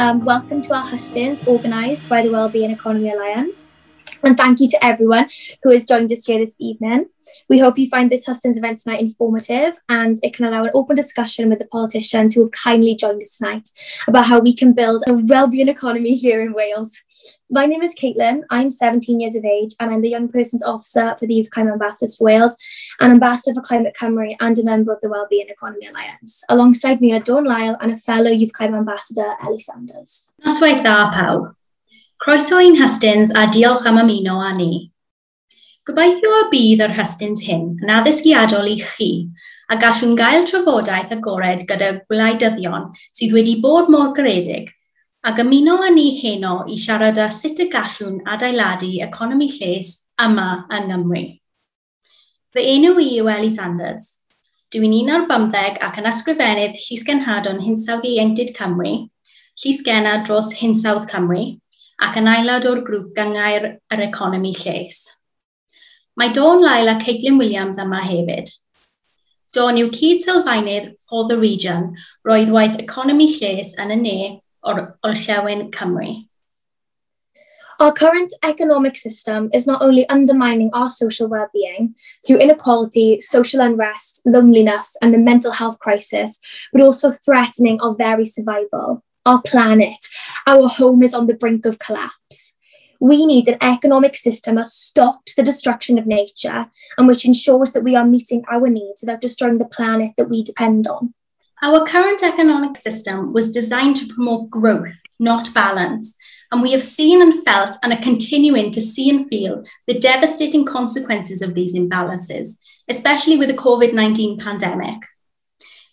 Um, welcome to our hustings organised by the Wellbeing Economy Alliance. And thank you to everyone who has joined us here this evening. We hope you find this Hustings event tonight informative and it can allow an open discussion with the politicians who have kindly joined us tonight about how we can build a well-being economy here in Wales. My name is Caitlyn. I'm 17 years of age and I'm the Young Persons Officer for the Youth Climate Ambassadors for Wales, an Ambassador for Climate Cymru and a member of the Wellbeing Economy Alliance. Alongside me are Dawn Lyle and a fellow Youth Climate Ambassador, Ellie Sanders. Croeso i'n hystins a diolch am ymuno â ni. Gobeithio y bydd yr hystins hyn yn addysgiadol i chi a gallwn gael trafodaeth agored gyda gwleidyddion sydd wedi bod mor garedig ac ymuno â ni heno i siarad â sut y gallwn adeiladu economi lles yma yng Nghymru. Fy enw i yw Eli Sanders. Dwi'n un ar bymddeg ac yn ysgrifennydd Llysgenhadon Hinsawdd Ieuenctid Cymru, Llysgenna dros Hinsawdd Cymru, ac yn aelod o'r grŵp gyngair yr economi lles. Mae Dawn Laila Caitlin Williams yma hefyd. Dawn yw cyd-sylfaenydd for the region roedd waith economi lles yn y ne o'r Orllewin Cymru. Our current economic system is not only undermining our social well-being through inequality, social unrest, loneliness and the mental health crisis, but also threatening our very survival. Our planet. Our home is on the brink of collapse. We need an economic system that stops the destruction of nature and which ensures that we are meeting our needs without destroying the planet that we depend on. Our current economic system was designed to promote growth, not balance, and we have seen and felt and are continuing to see and feel the devastating consequences of these imbalances, especially with the COVID 19 pandemic.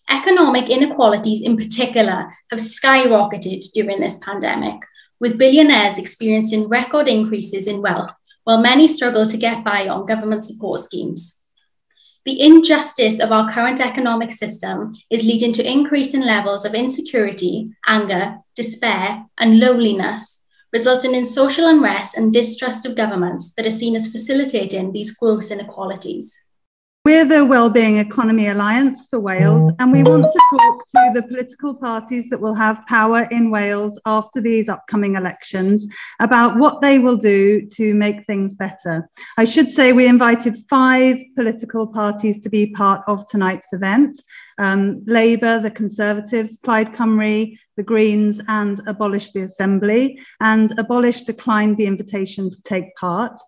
Economic inequalities in particular have skyrocketed during this pandemic, with billionaires experiencing record increases in wealth, while many struggle to get by on government support schemes. The injustice of our current economic system is leading to increasing levels of insecurity, anger, despair, and loneliness, resulting in social unrest and distrust of governments that are seen as facilitating these gross inequalities. We're the Wellbeing Economy Alliance for Wales, and we want to talk to the political parties that will have power in Wales after these upcoming elections about what they will do to make things better. I should say we invited five political parties to be part of tonight's event. Um, Labour, the Conservatives, Plaid Cymru, the Greens, and Abolish the Assembly. And Abolish declined the invitation to take part.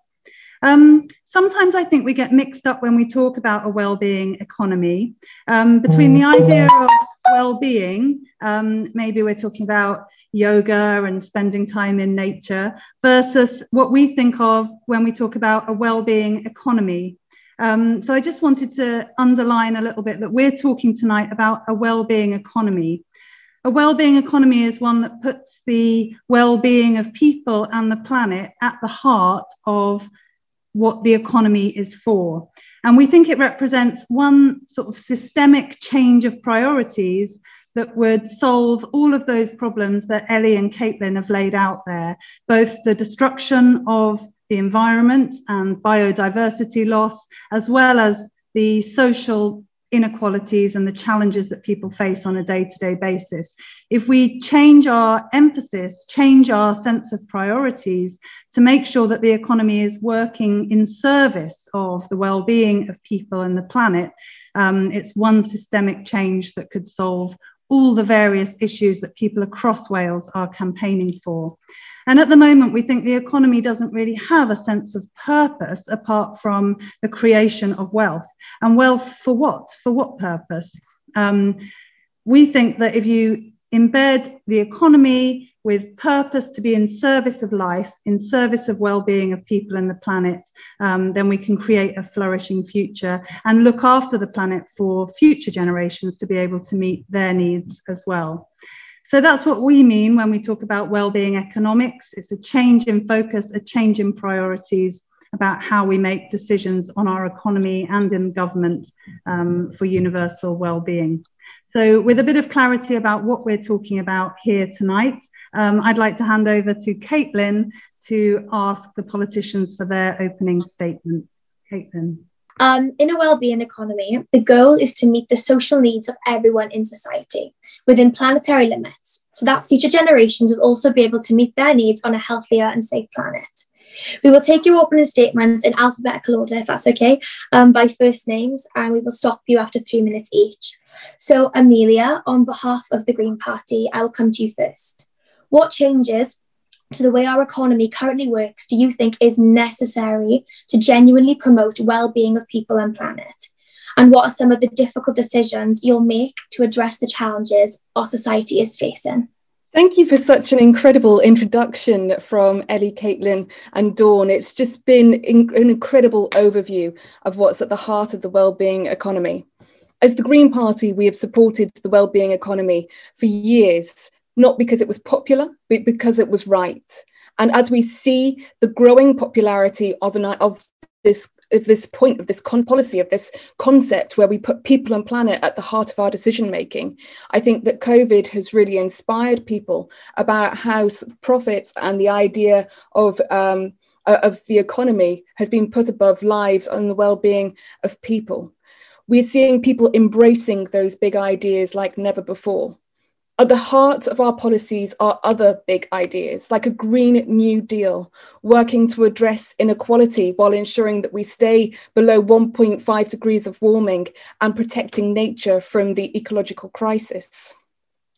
Um, sometimes I think we get mixed up when we talk about a well-being economy um, between the idea of well-being, um, maybe we're talking about yoga and spending time in nature, versus what we think of when we talk about a well-being economy. Um, so I just wanted to underline a little bit that we're talking tonight about a well-being economy. A well-being economy is one that puts the well-being of people and the planet at the heart of what the economy is for. And we think it represents one sort of systemic change of priorities that would solve all of those problems that Ellie and Caitlyn have laid out there, both the destruction of the environment and biodiversity loss, as well as the social inequalities and the challenges that people face on a day to day basis. If we change our emphasis, change our sense of priorities to make sure that the economy is working in service of the well being of people and the planet, um, it's one systemic change that could solve all the various issues that people across Wales are campaigning for. And at the moment, we think the economy doesn't really have a sense of purpose apart from the creation of wealth. And wealth for what? For what purpose? Um, we think that if you embed the economy with purpose to be in service of life, in service of well-being of people and the planet, um, then we can create a flourishing future and look after the planet for future generations to be able to meet their needs as well. So that's what we mean when we talk about well-being economics. It's a change in focus, a change in priorities about how we make decisions on our economy and in government um, for universal well-being. So with a bit of clarity about what we're talking about here tonight, um, I'd like to hand over to Caitlyn to ask the politicians for their opening statements. Caitlyn. Um, in a well-being economy, the goal is to meet the social needs of everyone in society within planetary limits, so that future generations will also be able to meet their needs on a healthier and safe planet. We will take your opening statements in alphabetical order, if that's okay, um, by first names, and we will stop you after three minutes each. So, Amelia, on behalf of the Green Party, I will come to you first. What changes to the way our economy currently works do you think is necessary to genuinely promote well-being of people and planet? And what are some of the difficult decisions you'll make to address the challenges our society is facing? Thank you for such an incredible introduction from Ellie, Caitlyn, and Dawn. It's just been in- an incredible overview of what's at the heart of the well-being economy. As the Green Party, we have supported the well-being economy for years not because it was popular, but because it was right. And as we see the growing popularity of, an, of this of this point of this con- policy of this concept where we put people and planet at the heart of our decision making i think that covid has really inspired people about how profits and the idea of um, of the economy has been put above lives and the well-being of people. We're seeing people embracing those big ideas like never before at the heart of our policies are other big ideas, like a Green New Deal, working to address inequality while ensuring that we stay below 1.5 degrees of warming and protecting nature from the ecological crisis.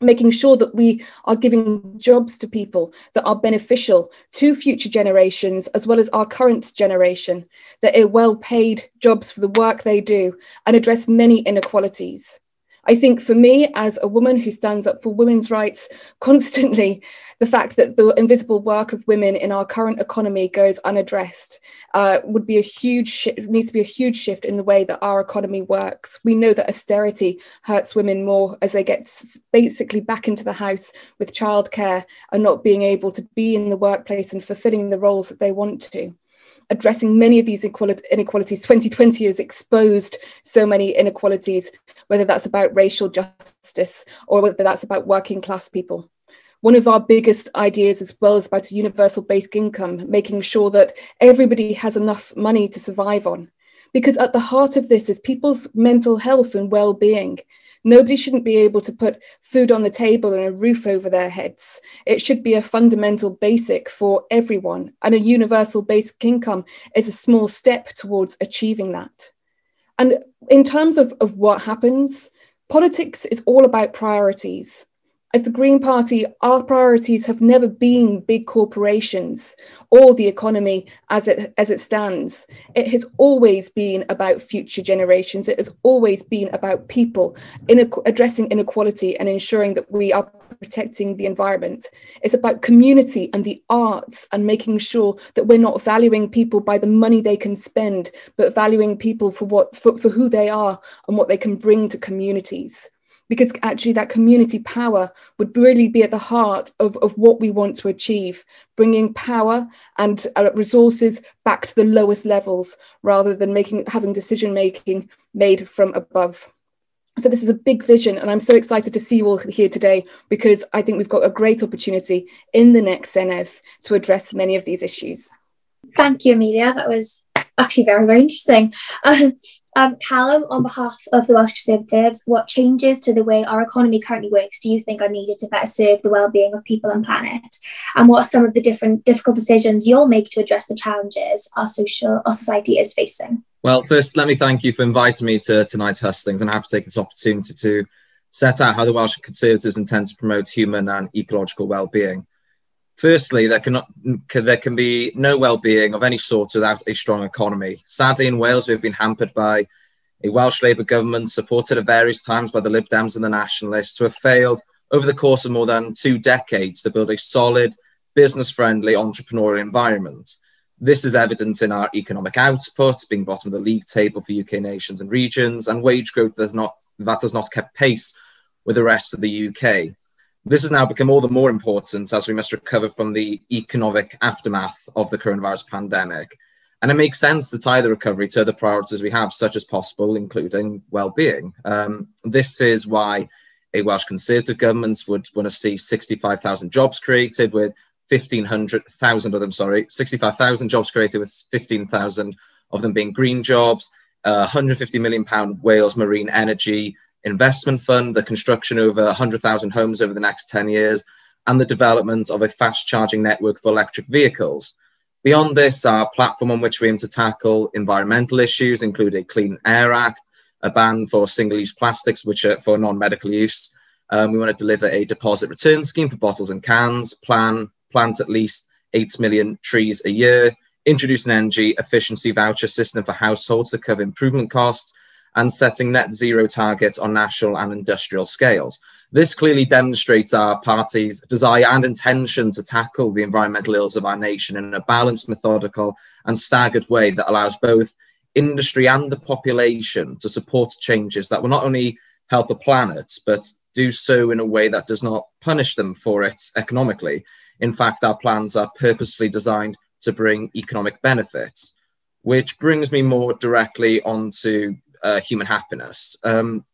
Making sure that we are giving jobs to people that are beneficial to future generations as well as our current generation, that are well paid jobs for the work they do and address many inequalities. I think for me, as a woman who stands up for women's rights constantly, the fact that the invisible work of women in our current economy goes unaddressed uh, would be a huge sh- needs to be a huge shift in the way that our economy works. We know that austerity hurts women more as they get basically back into the house with childcare and not being able to be in the workplace and fulfilling the roles that they want to addressing many of these inequalities. 2020 has exposed so many inequalities, whether that's about racial justice or whether that's about working class people. One of our biggest ideas as well is about a universal basic income, making sure that everybody has enough money to survive on. Because at the heart of this is people's mental health and well being. Nobody shouldn't be able to put food on the table and a roof over their heads. It should be a fundamental basic for everyone, and a universal basic income is a small step towards achieving that. And in terms of, of what happens, politics is all about priorities. As the Green Party, our priorities have never been big corporations or the economy as it, as it stands. It has always been about future generations. It has always been about people in addressing inequality and ensuring that we are protecting the environment. It's about community and the arts and making sure that we're not valuing people by the money they can spend, but valuing people for what for, for who they are and what they can bring to communities because actually that community power would really be at the heart of, of what we want to achieve, bringing power and uh, resources back to the lowest levels rather than making having decision making made from above. So this is a big vision, and I'm so excited to see you all here today because I think we've got a great opportunity in the next Senedd to address many of these issues. Thank you, Amelia. That was actually very, very interesting. um, Calum, on behalf of the Welsh Conservatives, what changes to the way our economy currently works do you think are needed to better serve the well-being of people and planet? And what are some of the different difficult decisions you'll make to address the challenges our social our society is facing? Well, first, let me thank you for inviting me to tonight's hustings, and I'm happy to take this opportunity to set out how the Welsh Conservatives intend to promote human and ecological well-being. Firstly, there, cannot, there can be no well-being of any sort without a strong economy. Sadly, in Wales, we've been hampered by a Welsh Labour government supported at various times by the Lib Dems and the Nationalists who have failed over the course of more than two decades to build a solid, business-friendly entrepreneurial environment. This is evident in our economic output, being bottom of the league table for UK nations and regions, and wage growth not, that has not kept pace with the rest of the UK. This has now become all the more important as we must recover from the economic aftermath of the coronavirus pandemic. And it makes sense to tie the recovery to the priorities we have, such as possible, including well-being. Um, this is why a Welsh Conservative government would want to see 65,000 jobs created with 1,500,000 of them, sorry, 65,000 jobs created with 15,000 of them being green jobs, a £150 million Wales Marine Energy Investment Fund, the construction of over 100,000 homes over the next 10 years, and the development of a fast charging network for electric vehicles. Beyond this, our platform on which we aim to tackle environmental issues include a Clean Air Act, a ban for single use plastics, which are for non medical use. Um, we want to deliver a deposit return scheme for bottles and cans, plan plant at least 8 million trees a year, introduce an energy efficiency voucher system for households to cover improvement costs, and setting net zero targets on national and industrial scales. This clearly demonstrates our party's desire and intention to tackle the environmental ills of our nation in a balanced, methodical, and staggered way that allows both industry and the population to support changes that will not only help the planet, but do so in a way that does not punish them for it economically. In fact, our plans are purposefully designed to bring economic benefits, which brings me more directly onto uh, human happiness. Um,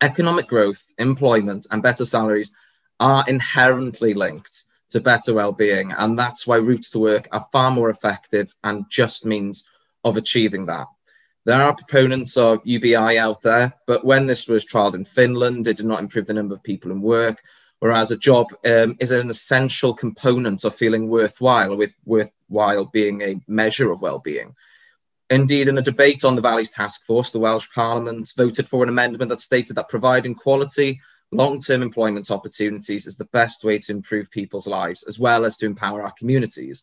economic growth, employment, and better salaries are inherently linked to better well-being, and that's why routes to work are far more effective and just means of achieving that. There are proponents of UBI out there, but when this was trialled in Finland, it did not improve the number of people in work, whereas a job um, is an essential component of feeling worthwhile, with worthwhile being a measure of well-being. Indeed, in a debate on the Valleys Task Force, the Welsh Parliament voted for an amendment that stated that providing quality, long term employment opportunities is the best way to improve people's lives, as well as to empower our communities.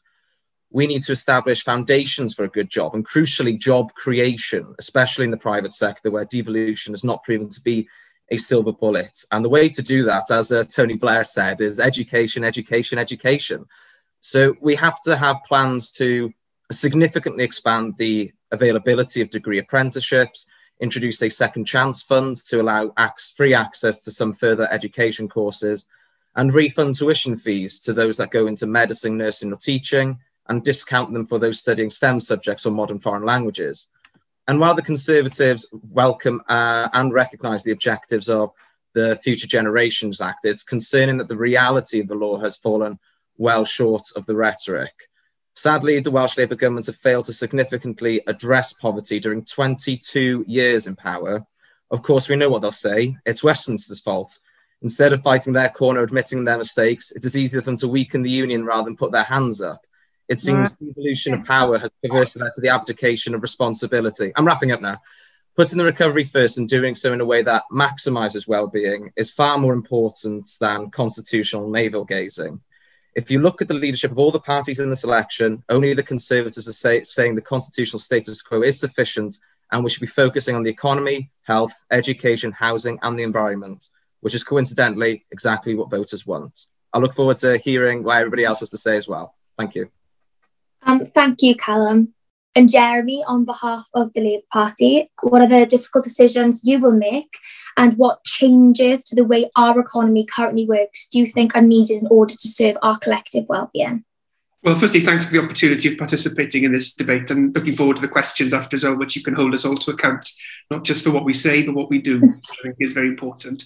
We need to establish foundations for a good job and, crucially, job creation, especially in the private sector where devolution has not proven to be a silver bullet. And the way to do that, as uh, Tony Blair said, is education, education, education. So we have to have plans to significantly expand the availability of degree apprenticeships, introduce a second chance fund to allow free access to some further education courses, and refund tuition fees to those that go into medicine, nursing, or teaching, and discount them for those studying STEM subjects or modern foreign languages. And while the Conservatives welcome uh, and recognise the objectives of the Future Generations Act, it's concerning that the reality of the law has fallen well short of the rhetoric. Sadly, the Welsh Labour government have failed to significantly address poverty during 22 years in power. Of course, we know what they'll say it's Westminster's fault. Instead of fighting their corner, admitting their mistakes, it is easier for them to weaken the union rather than put their hands up. It seems the evolution of power has perverted that to the abdication of responsibility. I'm wrapping up now. Putting the recovery first and doing so in a way that maximizes well-being is far more important than constitutional navel gazing. If you look at the leadership of all the parties in this election, only the Conservatives are say, saying the constitutional status quo is sufficient and we should be focusing on the economy, health, education, housing, and the environment, which is coincidentally exactly what voters want. I look forward to hearing what everybody else has to say as well. Thank you. Um, thank you, Calum. And Jeremy, on behalf of the Labour Party, what are the difficult decisions you will make and what changes to the way our economy currently works do you think are needed in order to serve our collective well-being? Well, firstly, thanks for the opportunity of participating in this debate and looking forward to the questions after as well, which you can hold us all to account, not just for what we say, but what we do, which I think is very important.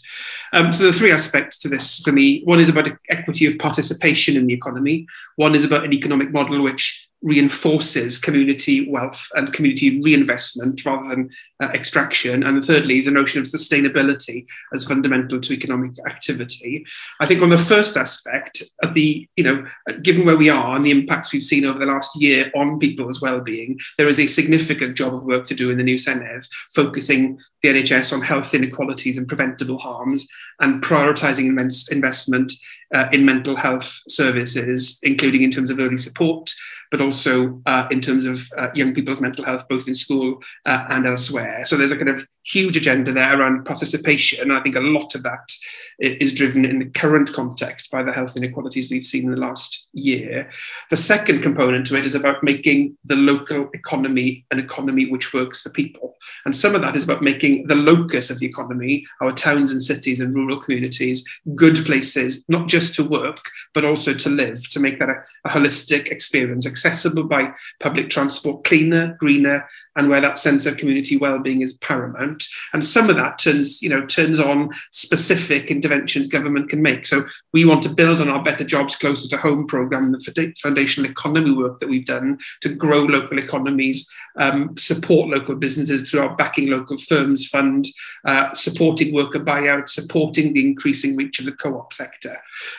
Um, so, there are three aspects to this for me. One is about equity of participation in the economy, one is about an economic model which reinforces community wealth and community reinvestment rather than uh, extraction. And thirdly, the notion of sustainability as fundamental to economic activity. I think on the first aspect, at the you know, given where we are and the impacts we've seen over the last year on people's well-being, there is a significant job of work to do in the new Senedd, focusing the NHS on health inequalities and preventable harms, and prioritising investment uh, in mental health services, including in terms of early support, but also uh, in terms of uh, young people's mental health, both in school uh, and elsewhere. So there's a kind of huge agenda there around participation. And I think a lot of that is driven in the current context by the health inequalities we've seen in the last year. The second component to it is about making the local economy an economy which works for people. And some of that is about making the locus of the economy, our towns and cities and rural communities, good places, not just to work, but also to live, to make that a, a holistic experience, accessible by public transport, cleaner, greener, and where that sense of community well-being is paramount. And some of that turns, you know, turns on specific interventions government can make. So we want to build on our better jobs closer to home program programme, the foundational economy work that we've done to grow local economies, um, support local businesses through our Backing Local Firms Fund, uh, supporting worker buyouts, supporting the increasing reach of the co-op sector.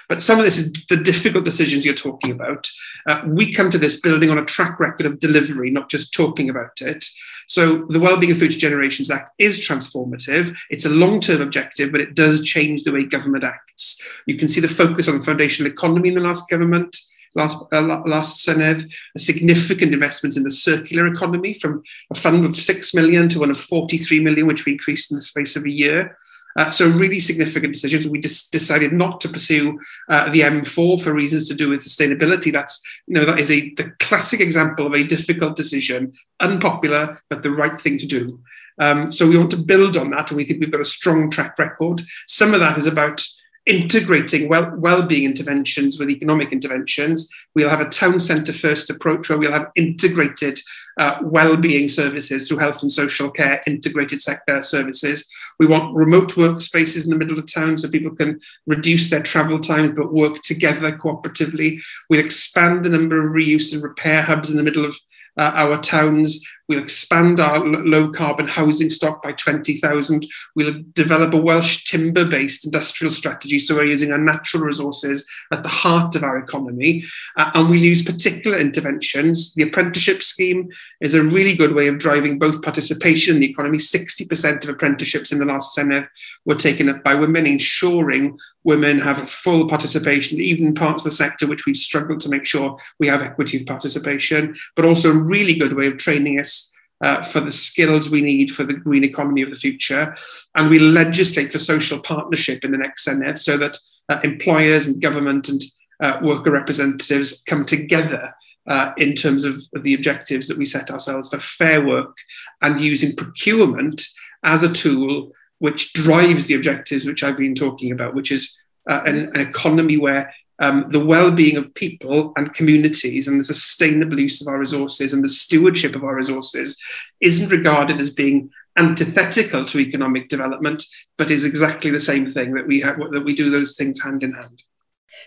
But some of this is the difficult decisions you're talking about. Uh, we come to this building on a track record of delivery, not just talking about it. So the Wellbeing of Future Generations Act is transformative. It's a long-term objective, but it does change the way government acts. You can see the focus on the foundational economy in the last government, last uh, last Senedd, a significant investment in the circular economy from a fund of 6 million to one of 43 million, which we increased in the space of a year. Uh, so really significant decisions. We just decided not to pursue uh, the M4 for reasons to do with sustainability. That's you know that is a the classic example of a difficult decision, unpopular but the right thing to do. Um, so we want to build on that, and we think we've got a strong track record. Some of that is about integrating well, well-being interventions with economic interventions. We'll have a town centre first approach where we'll have integrated uh, well-being services through health and social care, integrated sector services. We want remote workspaces in the middle of town so people can reduce their travel times but work together cooperatively. We'll expand the number of reuse and repair hubs in the middle of uh, our towns. We'll expand our low carbon housing stock by 20,000. We'll develop a Welsh timber based industrial strategy. So we're using our natural resources at the heart of our economy. Uh, and we'll use particular interventions. The apprenticeship scheme is a really good way of driving both participation in the economy. 60% of apprenticeships in the last Senedd were taken up by women, ensuring women have full participation, even parts of the sector which we've struggled to make sure we have equity of participation, but also a really good way of training us uh, for the skills we need for the green economy of the future. And we legislate for social partnership in the next Senedd so that uh, employers and government and uh, worker representatives come together uh, in terms of the objectives that we set ourselves for fair work and using procurement as a tool which drives the objectives which I've been talking about, which is uh, an, an, economy where um, the well-being of people and communities and the sustainable use of our resources and the stewardship of our resources isn't regarded as being antithetical to economic development, but is exactly the same thing that we have, that we do those things hand in hand.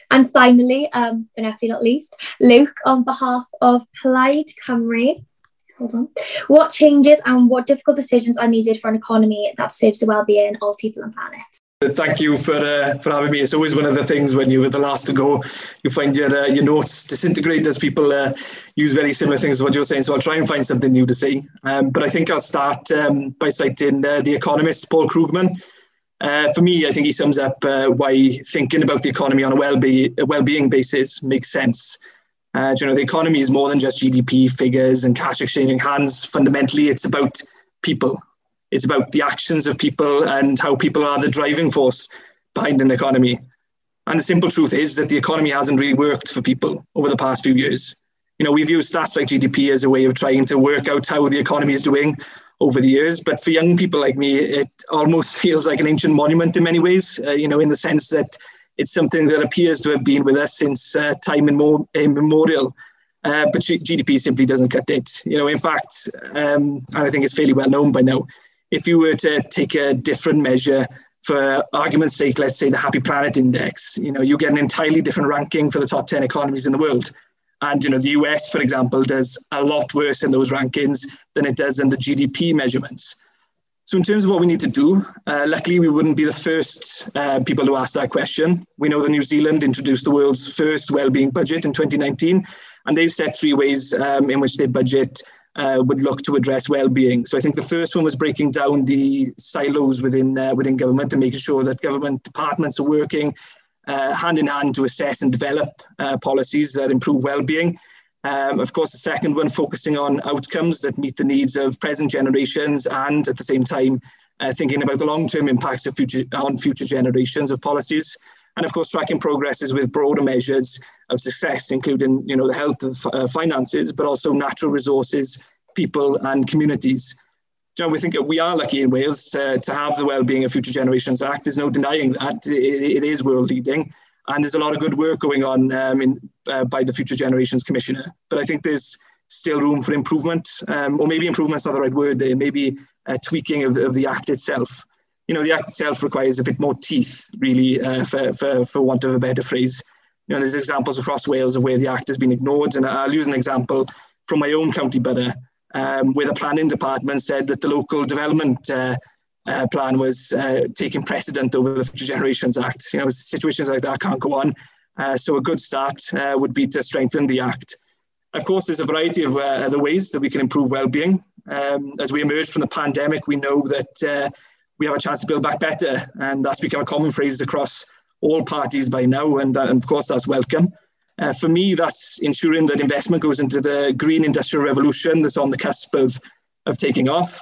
And finally, um, but definitely not least, Luke, on behalf of Plaid Cymru, hold on, what changes and what difficult decisions are needed for an economy that serves the well-being of people and planet? Thank you for uh, for having me. It's always one of the things when you're the last to go, you find your uh, your notes disintegrate as people uh, use very similar things to what you're saying. So I'll try and find something new to say. Um, but I think I'll start um, by citing uh, the economist Paul Krugman. Uh, for me, I think he sums up uh, why thinking about the economy on a well-be- well-being basis makes sense. you know, the economy is more than just GDP figures and cash exchanging hands. Fundamentally, it's about people it's about the actions of people and how people are the driving force behind an economy. And the simple truth is that the economy hasn't really worked for people over the past few years. You know, we've used stats like GDP as a way of trying to work out how the economy is doing over the years. But for young people like me, it almost feels like an ancient monument in many ways, uh, you know, in the sense that it's something that appears to have been with us since uh, time immemorial. Uh, but GDP simply doesn't cut it. You know, in fact, um, and I think it's fairly well known by now, if you were to take a different measure for argument's sake, let's say the Happy Planet Index, you know, you get an entirely different ranking for the top 10 economies in the world. And, you know, the US, for example, does a lot worse in those rankings than it does in the GDP measurements. So in terms of what we need to do, uh, luckily we wouldn't be the first uh, people to ask that question. We know that New Zealand introduced the world's first well-being budget in 2019, and they've set three ways um, in which they budget uh, would look to address well-being. So I think the first one was breaking down the silos within uh, within government and making sure that government departments are working uh, hand in hand to assess and develop uh, policies that improve well-being. Um, of course, the second one focusing on outcomes that meet the needs of present generations and at the same time uh, thinking about the long-term impacts of future on future generations of policies and of course tracking progresses with broader measures of success, including you know the health of uh, finances, but also natural resources, people, and communities. You know, we think we are lucky in Wales to, to have the Wellbeing of Future Generations Act. There's no denying that it, it is world leading, and there's a lot of good work going on um, in, uh, by the Future Generations Commissioner. But I think there's still room for improvement, um, or maybe improvement's not the right word there. Maybe uh, tweaking of, of the act itself you know, the act itself requires a bit more teeth, really, uh, for, for, for want of a better phrase. You know, there's examples across Wales of where the Act has been ignored. And I'll use an example from my own county borough, um, where the planning department said that the local development uh, uh, plan was uh, taking precedent over the Future Generations Act. You know, situations like that can't go on. Uh, so a good start uh, would be to strengthen the Act. Of course, there's a variety of other ways that we can improve well-being. Um, as we emerge from the pandemic, we know that we have a chance to build back better, and that's become a common phrase across all parties by now, and, and of course that's welcome. Uh, for me, that's ensuring that investment goes into the green industrial revolution that's on the cusp of, of taking off.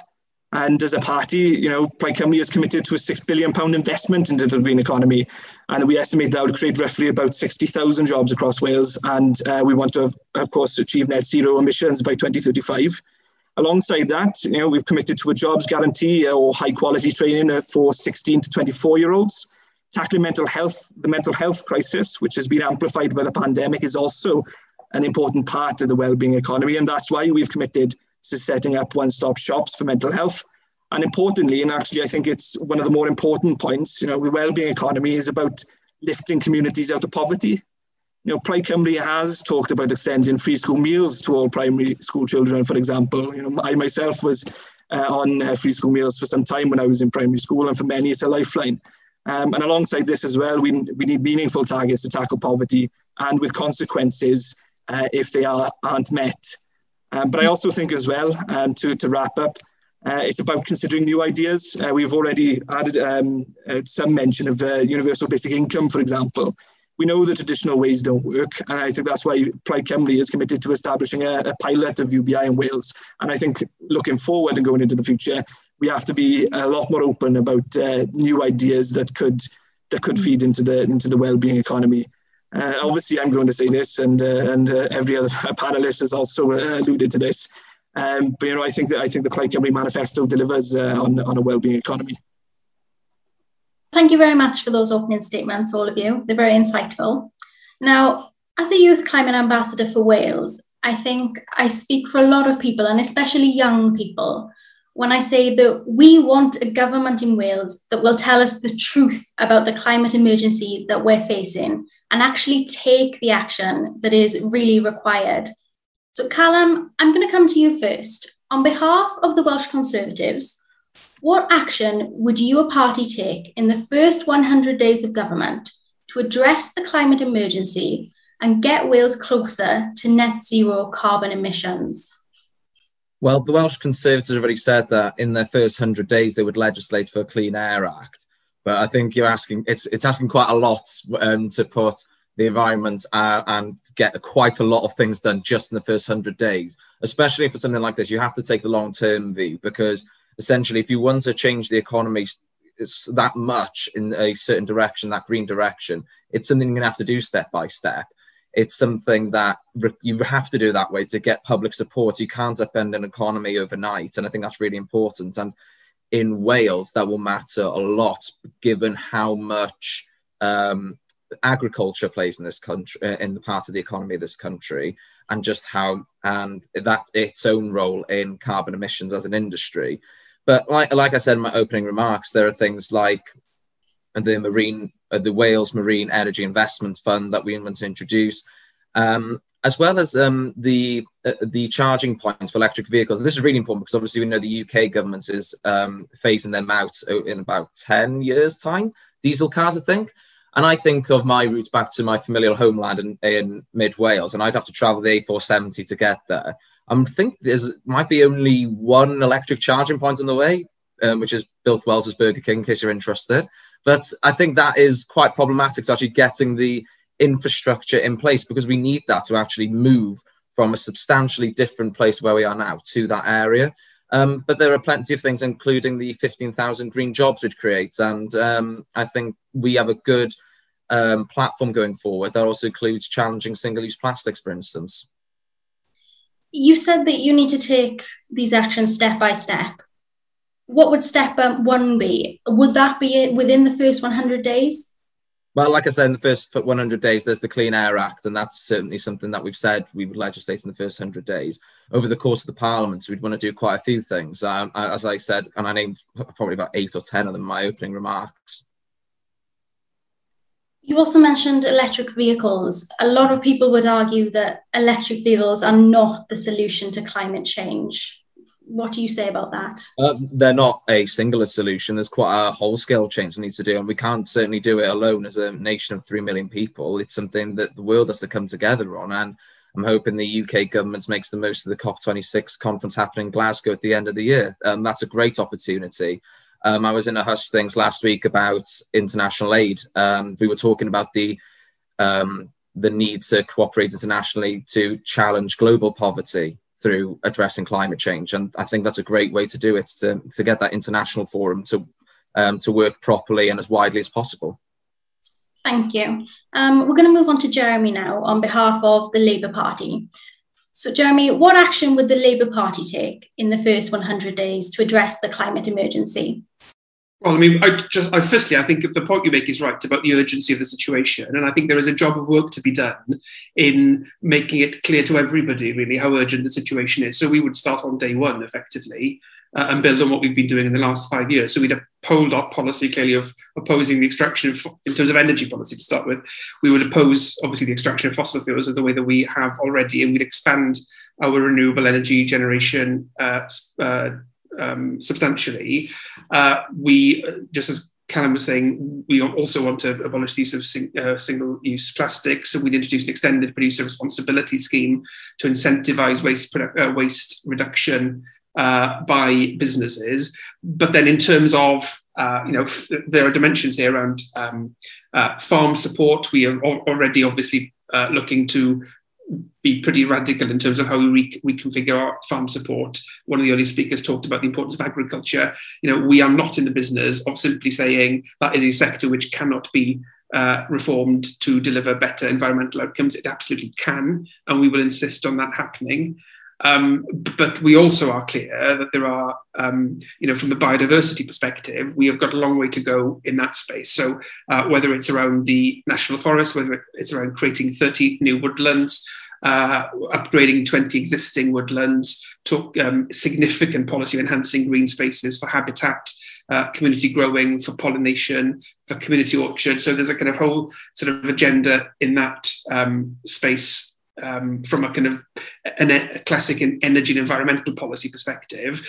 And as a party, you know, Plaid Cymru is committed to a six billion pound investment into the green economy, and we estimate that would create roughly about sixty thousand jobs across Wales. And uh, we want to, have, of course, achieve net zero emissions by 2035. Alongside that, you know, we've committed to a jobs guarantee uh, or high quality training uh, for 16 to 24 year olds tackling mental health, the mental health crisis, which has been amplified by the pandemic, is also an important part of the well-being economy. And that's why we've committed to setting up one-stop shops for mental health. And importantly, and actually I think it's one of the more important points, you know, the well-being economy is about lifting communities out of poverty. You know, Plaid Cymru has talked about extending free school meals to all primary school children, for example. You know, I myself was uh, on uh, free school meals for some time when I was in primary school, and for many it's a lifeline. Um, and alongside this as well, we, we need meaningful targets to tackle poverty and with consequences uh, if they are, aren't met. Um, but I also think as well, um, to, to wrap up, uh, it's about considering new ideas. Uh, we've already added um, uh, some mention of uh, universal basic income, for example we know the traditional ways don't work. And I think that's why Plaid Cymru is committed to establishing a, a, pilot of UBI in Wales. And I think looking forward and going into the future, we have to be a lot more open about uh, new ideas that could that could feed into the into the well-being economy. Uh, obviously, I'm going to say this, and uh, and uh, every other panelist has also uh, alluded to this. Um, but you know, I think that I think the Plaid Cymru Manifesto delivers uh, on on a well-being economy. Thank you very much for those opening statements, all of you. They're very insightful. Now, as a youth climate ambassador for Wales, I think I speak for a lot of people, and especially young people, when I say that we want a government in Wales that will tell us the truth about the climate emergency that we're facing and actually take the action that is really required. So, Calum, I'm going to come to you first. On behalf of the Welsh Conservatives, what action would your party take in the first 100 days of government to address the climate emergency and get Wales closer to net zero carbon emissions? Well, the Welsh Conservatives have already said that in their first 100 days they would legislate for a Clean Air Act. But I think you're asking, it's, it's asking quite a lot um, to put the environment uh, and get quite a lot of things done just in the first 100 days. Especially for something like this, you have to take the long term view because essentially, if you want to change the economy that much in a certain direction, that green direction, it's something you're going to have to do step by step. It's something that you have to do that way to get public support. You can't upend an economy overnight. And I think that's really important. And in Wales, that will matter a lot given how much um, agriculture plays in this country, uh, in the part of the economy of this country, and just how and that its own role in carbon emissions as an industry. But like, like I said in my opening remarks, there are things like the marine, uh, the Wales Marine Energy Investment Fund that we want to introduce, um, as well as um, the uh, the charging points for electric vehicles. This is really important because obviously we know the UK government is um, phasing them out in about ten years' time. Diesel cars, I think. And I think of my route back to my familial homeland in, in mid Wales, and I'd have to travel the A470 to get there. I think there's might be only one electric charging point on the way, um, which is Builth Wells' Burger King, in case you're interested. But I think that is quite problematic to actually getting the infrastructure in place because we need that to actually move from a substantially different place where we are now to that area. Um, but there are plenty of things, including the 15,000 green jobs which creates. And um, I think we have a good um, platform going forward that also includes challenging single use plastics, for instance you said that you need to take these actions step by step. What would step one be? Would that be within the first 100 days? Well, like I said, in the first 100 days, there's the Clean Air Act, and that's certainly something that we've said we would legislate in the first 100 days. Over the course of the Parliament, we'd want to do quite a few things. Um, as I said, and I named probably about eight or 10 of them in my opening remarks. You also mentioned electric vehicles. A lot of people would argue that electric vehicles are not the solution to climate change. What do you say about that? Uh, they're not a singular solution. There's quite a whole scale change that needs to do, and we can't certainly do it alone as a nation of 3 million people. It's something that the world has to come together on. And I'm hoping the UK government makes the most of the COP26 conference happening in Glasgow at the end of the year. Um, that's a great opportunity. Um, I was in a hustings last week about international aid. Um, we were talking about the um, the need to cooperate internationally to challenge global poverty through addressing climate change, and I think that's a great way to do it to, to get that international forum to um, to work properly and as widely as possible. Thank you. Um, we're going to move on to Jeremy now on behalf of the Labour Party. So, Jeremy, what action would the Labour Party take in the first 100 days to address the climate emergency? Well, I mean, I just, I, firstly, I think the point you make is right about the urgency of the situation, and I think there is a job of work to be done in making it clear to everybody really how urgent the situation is. So we would start on day one, effectively, uh, and build on what we've been doing in the last five years. So we'd uphold our policy clearly of opposing the extraction of, in terms of energy policy to start with. We would oppose, obviously, the extraction of fossil fuels in the way that we have already, and we'd expand our renewable energy generation uh, uh, um, substantially. Uh, we, just as Calum was saying, we also want to abolish the use of sing, uh, single-use plastics. So we'd introduce an extended producer responsibility scheme to incentivize waste, uh, waste reduction uh, by businesses. But then in terms of uh, you know, f- there are dimensions here around um, uh, farm support. We are already obviously looking to be pretty radical in terms of how we re- reconfigure our farm support. One of the early speakers talked about the importance of agriculture. You know, we are not in the business of simply saying that is a sector which cannot be uh, reformed to deliver better environmental outcomes. It absolutely can, and we will insist on that happening. Um, but we also are clear that there are, um, you know, from the biodiversity perspective, we have got a long way to go in that space. So uh, whether it's around the national forest, whether it's around creating 30 new woodlands, uh, upgrading 20 existing woodlands, took um, significant policy enhancing green spaces for habitat, uh, community growing, for pollination, for community orchards. So there's a kind of whole sort of agenda in that um, space um, from a kind of an, a classic energy and environmental policy perspective.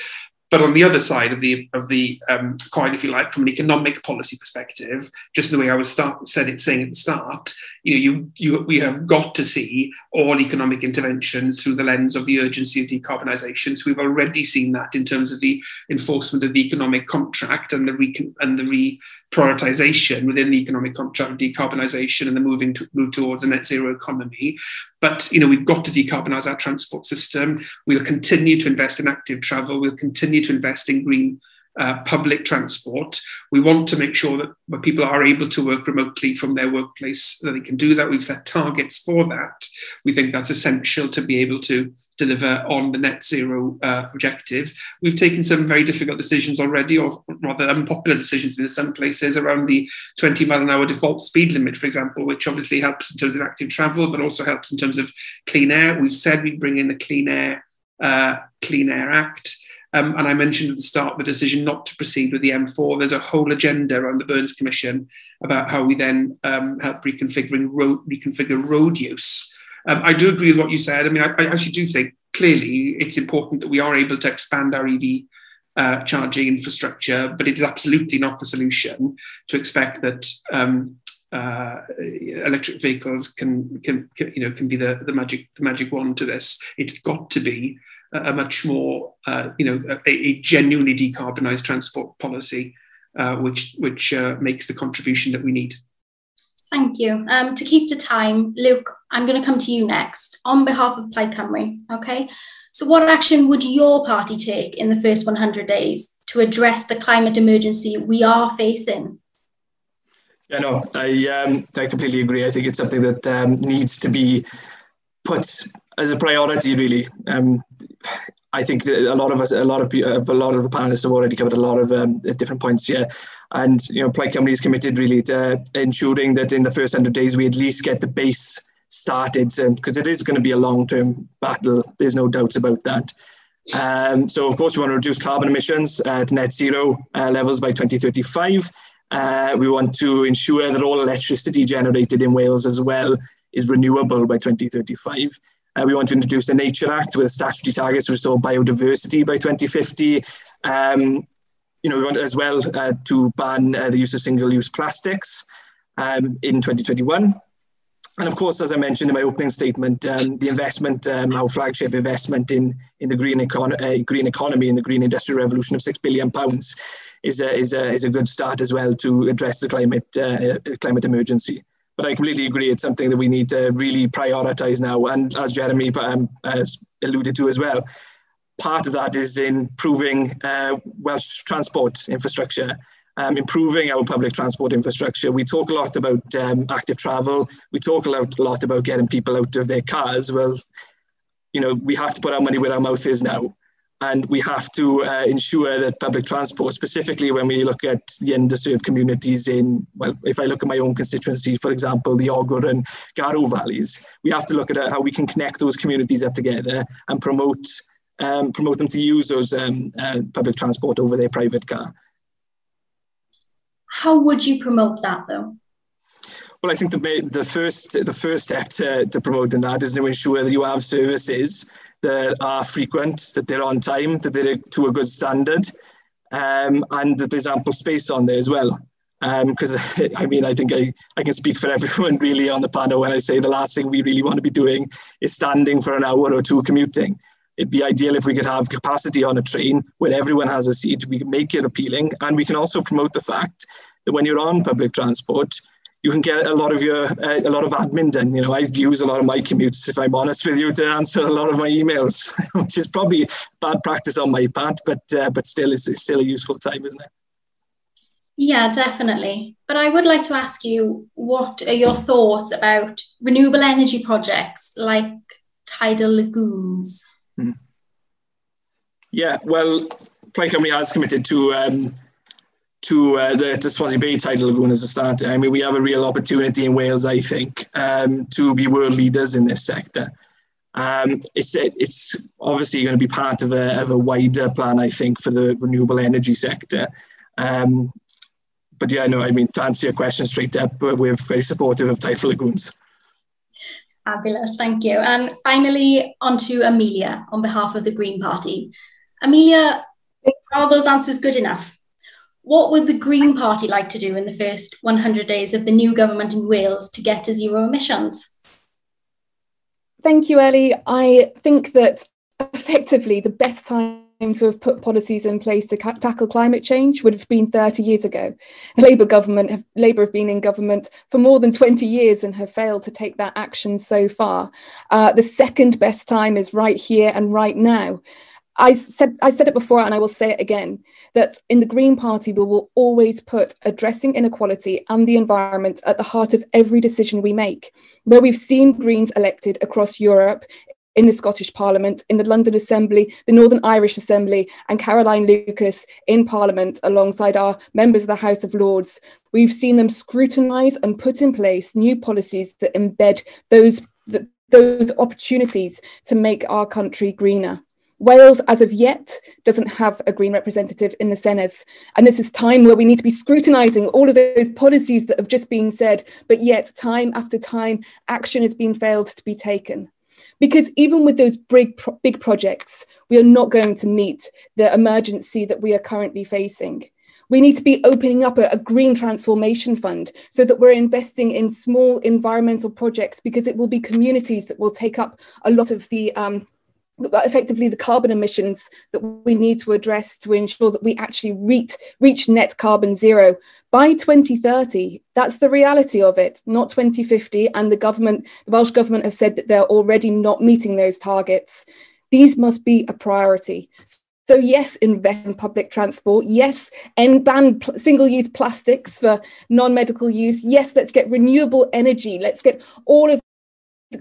But on the other side of the of the um, coin, if you like, from an economic policy perspective, just the way I was start, said it saying at the start, you know, you you we have got to see all economic interventions through the lens of the urgency of decarbonisation. So we've already seen that in terms of the enforcement of the economic contract and the re and the re prioritization within the economic contract of decarbonisation and the moving to move towards a net zero economy. But you know, we've got to decarbonise our transport system. We'll continue to invest in active travel. We'll continue to invest in green uh, public transport. We want to make sure that people are able to work remotely from their workplace, that they can do that. We've set targets for that. We think that's essential to be able to deliver on the net zero uh, objectives. We've taken some very difficult decisions already, or rather unpopular decisions in some places around the 20 mile an hour default speed limit, for example, which obviously helps in terms of active travel, but also helps in terms of clean air. We've said we bring in the Clean Air uh, Clean Air Act. Um, and I mentioned at the start the decision not to proceed with the M4. There's a whole agenda around the Burns Commission about how we then um, help reconfiguring road, reconfigure road use. Um, I do agree with what you said. I mean, I, I, actually do think clearly it's important that we are able to expand our EV uh, charging infrastructure, but it is absolutely not the solution to expect that um, uh, electric vehicles can, can, can, you know can be the, the magic the magic wand to this. It's got to be a much more, uh, you know, a, a, genuinely decarbonised transport policy, uh, which which uh, makes the contribution that we need. Thank you. Um, to keep to time, Luke, I'm going to come to you next on behalf of Plaid Cymru. Okay. So, what action would your party take in the first 100 days to address the climate emergency we are facing? Yeah, no, I um, I completely agree. I think it's something that um, needs to be put as a priority, really. Um, I think a lot of us, a lot of a lot of the panelists have already covered a lot of um, different points here, and you know, Plaid Cymru is committed really to ensuring that in the first hundred days we at least get the base started, because it is going to be a long-term battle. There's no doubts about that. Um, so, of course, we want to reduce carbon emissions uh, to net zero uh, levels by 2035. Uh, we want to ensure that all electricity generated in Wales as well is renewable by 2035. Uh, we want to introduce the Nature Act with statutory targets to restore biodiversity by 2050. Um, you know, we want as well uh, to ban uh, the use of single-use plastics um, in 2021. And of course, as I mentioned in my opening statement, um, the investment, um, our flagship investment in, in the green, econ uh, green economy and the green industrial revolution of six billion pounds is a, is, a, is a good start as well to address the climate, uh, climate emergency. But I completely agree, it's something that we need to really prioritise now. And as Jeremy um, has alluded to as well, part of that is improving uh, Welsh transport infrastructure um, improving our public transport infrastructure. We talk a lot about um, active travel. We talk a lot, a lot about getting people out of their cars. Well, you know, we have to put our money where our mouth is now. And we have to uh, ensure that public transport, specifically when we look at the underserved communities in, well, if I look at my own constituency, for example, the Ogwr and Garw valleys, we have to look at how we can connect those communities up together and promote um, promote them to use those um, uh, public transport over their private car. How would you promote that though? Well, I think the, the first the first step to, to promoting that is to ensure that you have services that are frequent, that they're on time, that they're to a good standard, um, and that there's ample space on there as well. Because um, I mean, I think I, I can speak for everyone really on the panel when I say the last thing we really want to be doing is standing for an hour or two commuting. It'd be ideal if we could have capacity on a train where everyone has a seat. We can make it appealing, and we can also promote the fact that when you're on public transport, you can get a lot of your uh, a lot of admin done. You know, I use a lot of my commutes, if I'm honest with you, to answer a lot of my emails, which is probably bad practice on my part, but uh, but still, it's, it's still a useful time, isn't it? Yeah, definitely. But I would like to ask you, what are your thoughts about renewable energy projects like tidal lagoons? Hmm. Yeah, well, Plaid Cymru has committed to um, to uh, the, Swansea Bay tidal lagoon as a start. I mean, we have a real opportunity in Wales, I think, um, to be world leaders in this sector. Um, it's it's obviously going to be part of a, of a wider plan, I think, for the renewable energy sector. Um, but yeah, no, I mean, to answer your question straight up, we're very supportive of tidal lagoons. Fabulous, thank you. And finally, on to Amelia on behalf of the Green Party. Amelia, are those answers good enough? What would the Green Party like to do in the first 100 days of the new government in Wales to get to zero emissions? Thank you, Ellie. I think that effectively the best time to have put policies in place to ca- tackle climate change would have been 30 years ago. The Labour government have, Labour have been in government for more than 20 years and have failed to take that action so far. Uh, the second best time is right here and right now. I said I've said it before and I will say it again that in the Green Party we will always put addressing inequality and the environment at the heart of every decision we make. Where we've seen Greens elected across Europe in the Scottish Parliament, in the London Assembly, the Northern Irish Assembly, and Caroline Lucas in Parliament alongside our members of the House of Lords. We've seen them scrutinise and put in place new policies that embed those, those opportunities to make our country greener. Wales, as of yet, doesn't have a Green representative in the Senedd. And this is time where we need to be scrutinising all of those policies that have just been said, but yet, time after time, action has been failed to be taken. Because even with those big, big projects, we are not going to meet the emergency that we are currently facing. We need to be opening up a, a, green transformation fund so that we're investing in small environmental projects because it will be communities that will take up a lot of the um, effectively the carbon emissions that we need to address to ensure that we actually reach, reach net carbon zero by 2030 that's the reality of it not 2050 and the government the welsh government have said that they're already not meeting those targets these must be a priority so yes, invest in public transport. Yes, and ban pl- single-use plastics for non-medical use. Yes, let's get renewable energy. Let's get all of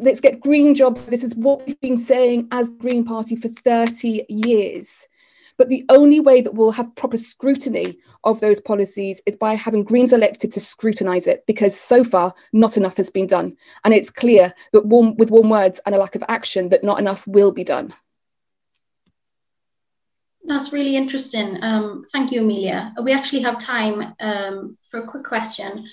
let's get green jobs. This is what we've been saying as Green Party for 30 years. But the only way that we'll have proper scrutiny of those policies is by having Greens elected to scrutinise it, because so far not enough has been done. And it's clear that one, with warm words and a lack of action, that not enough will be done. That's really interesting. Um, thank you, Amelia. We actually have time um, for a quick question.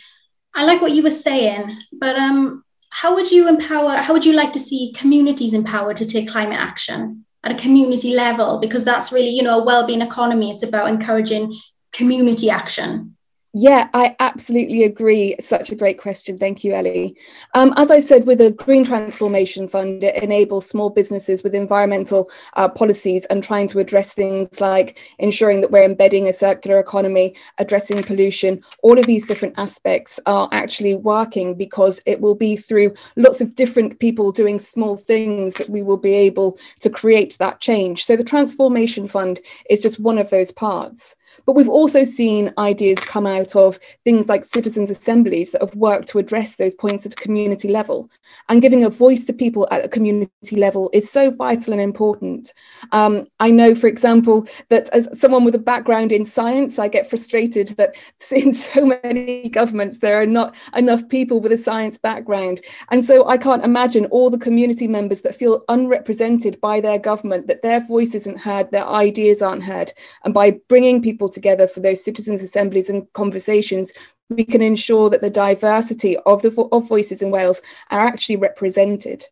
I like what you were saying, but um, how would you empower, how would you like to see communities empowered to take climate action at a community level? Because that's really, you know, a well-being economy. It's about encouraging community action. Yeah, I absolutely agree. Such a great question. Thank you, Ellie. Um, as I said, with a Green Transformation Fund, it enables small businesses with environmental uh, policies and trying to address things like ensuring that we're embedding a circular economy, addressing pollution. All of these different aspects are actually working because it will be through lots of different people doing small things that we will be able to create that change. So the Transformation Fund is just one of those parts. But we've also seen ideas come out of things like citizens' assemblies that have worked to address those points at a community level. And giving a voice to people at a community level is so vital and important. Um, I know, for example, that as someone with a background in science, I get frustrated that in so many governments there are not enough people with a science background. And so I can't imagine all the community members that feel unrepresented by their government, that their voice isn't heard, their ideas aren't heard. And by bringing people together for those citizens' assemblies and conversations, we can ensure that the diversity of the of voices in Wales are actually represented.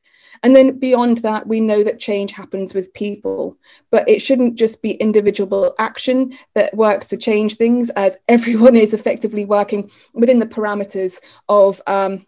And then beyond that, we know that change happens with people, but it shouldn't just be individual action that works to change things, as everyone is effectively working within the parameters of um,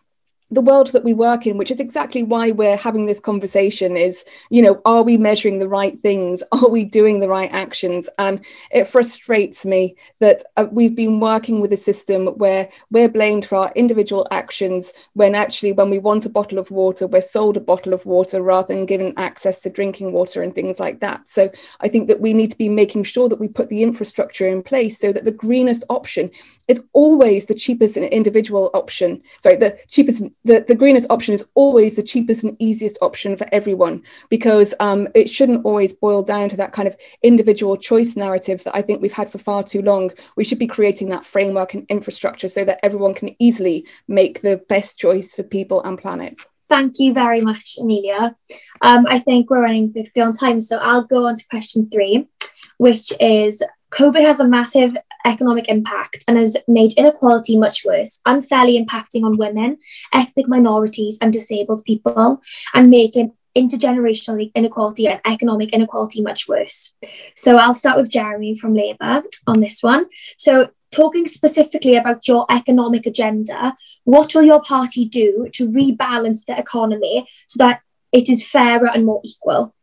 the world that we work in which is exactly why we're having this conversation is you know are we measuring the right things? Are we doing the right actions? And it frustrates me that uh, we've been working with a system where we're blamed for our individual actions when actually when we want a bottle of water we're sold a bottle of water rather than given access to drinking water and things like that. So i think that we need to be making sure that we put the infrastructure in place so that the greenest option is always the cheapest individual option sorry the cheapest the, the greenest option is always the cheapest and easiest option for everyone because um, it shouldn't always boil down to that kind of individual choice narrative that I think we've had for far too long. We should be creating that framework and infrastructure so that everyone can easily make the best choice for people and planet. Thank you very much, Amelia. Um, I think we're running 50 on time, so I'll go on to question three, which is COVID has a massive economic impact and has made inequality much worse, unfairly impacting on women, ethnic minorities, and disabled people, and making intergenerational inequality and economic inequality much worse. So I'll start with Jeremy from Labour on this one. So talking specifically about your economic agenda, what will your party do to rebalance the economy so that it is fairer and more equal?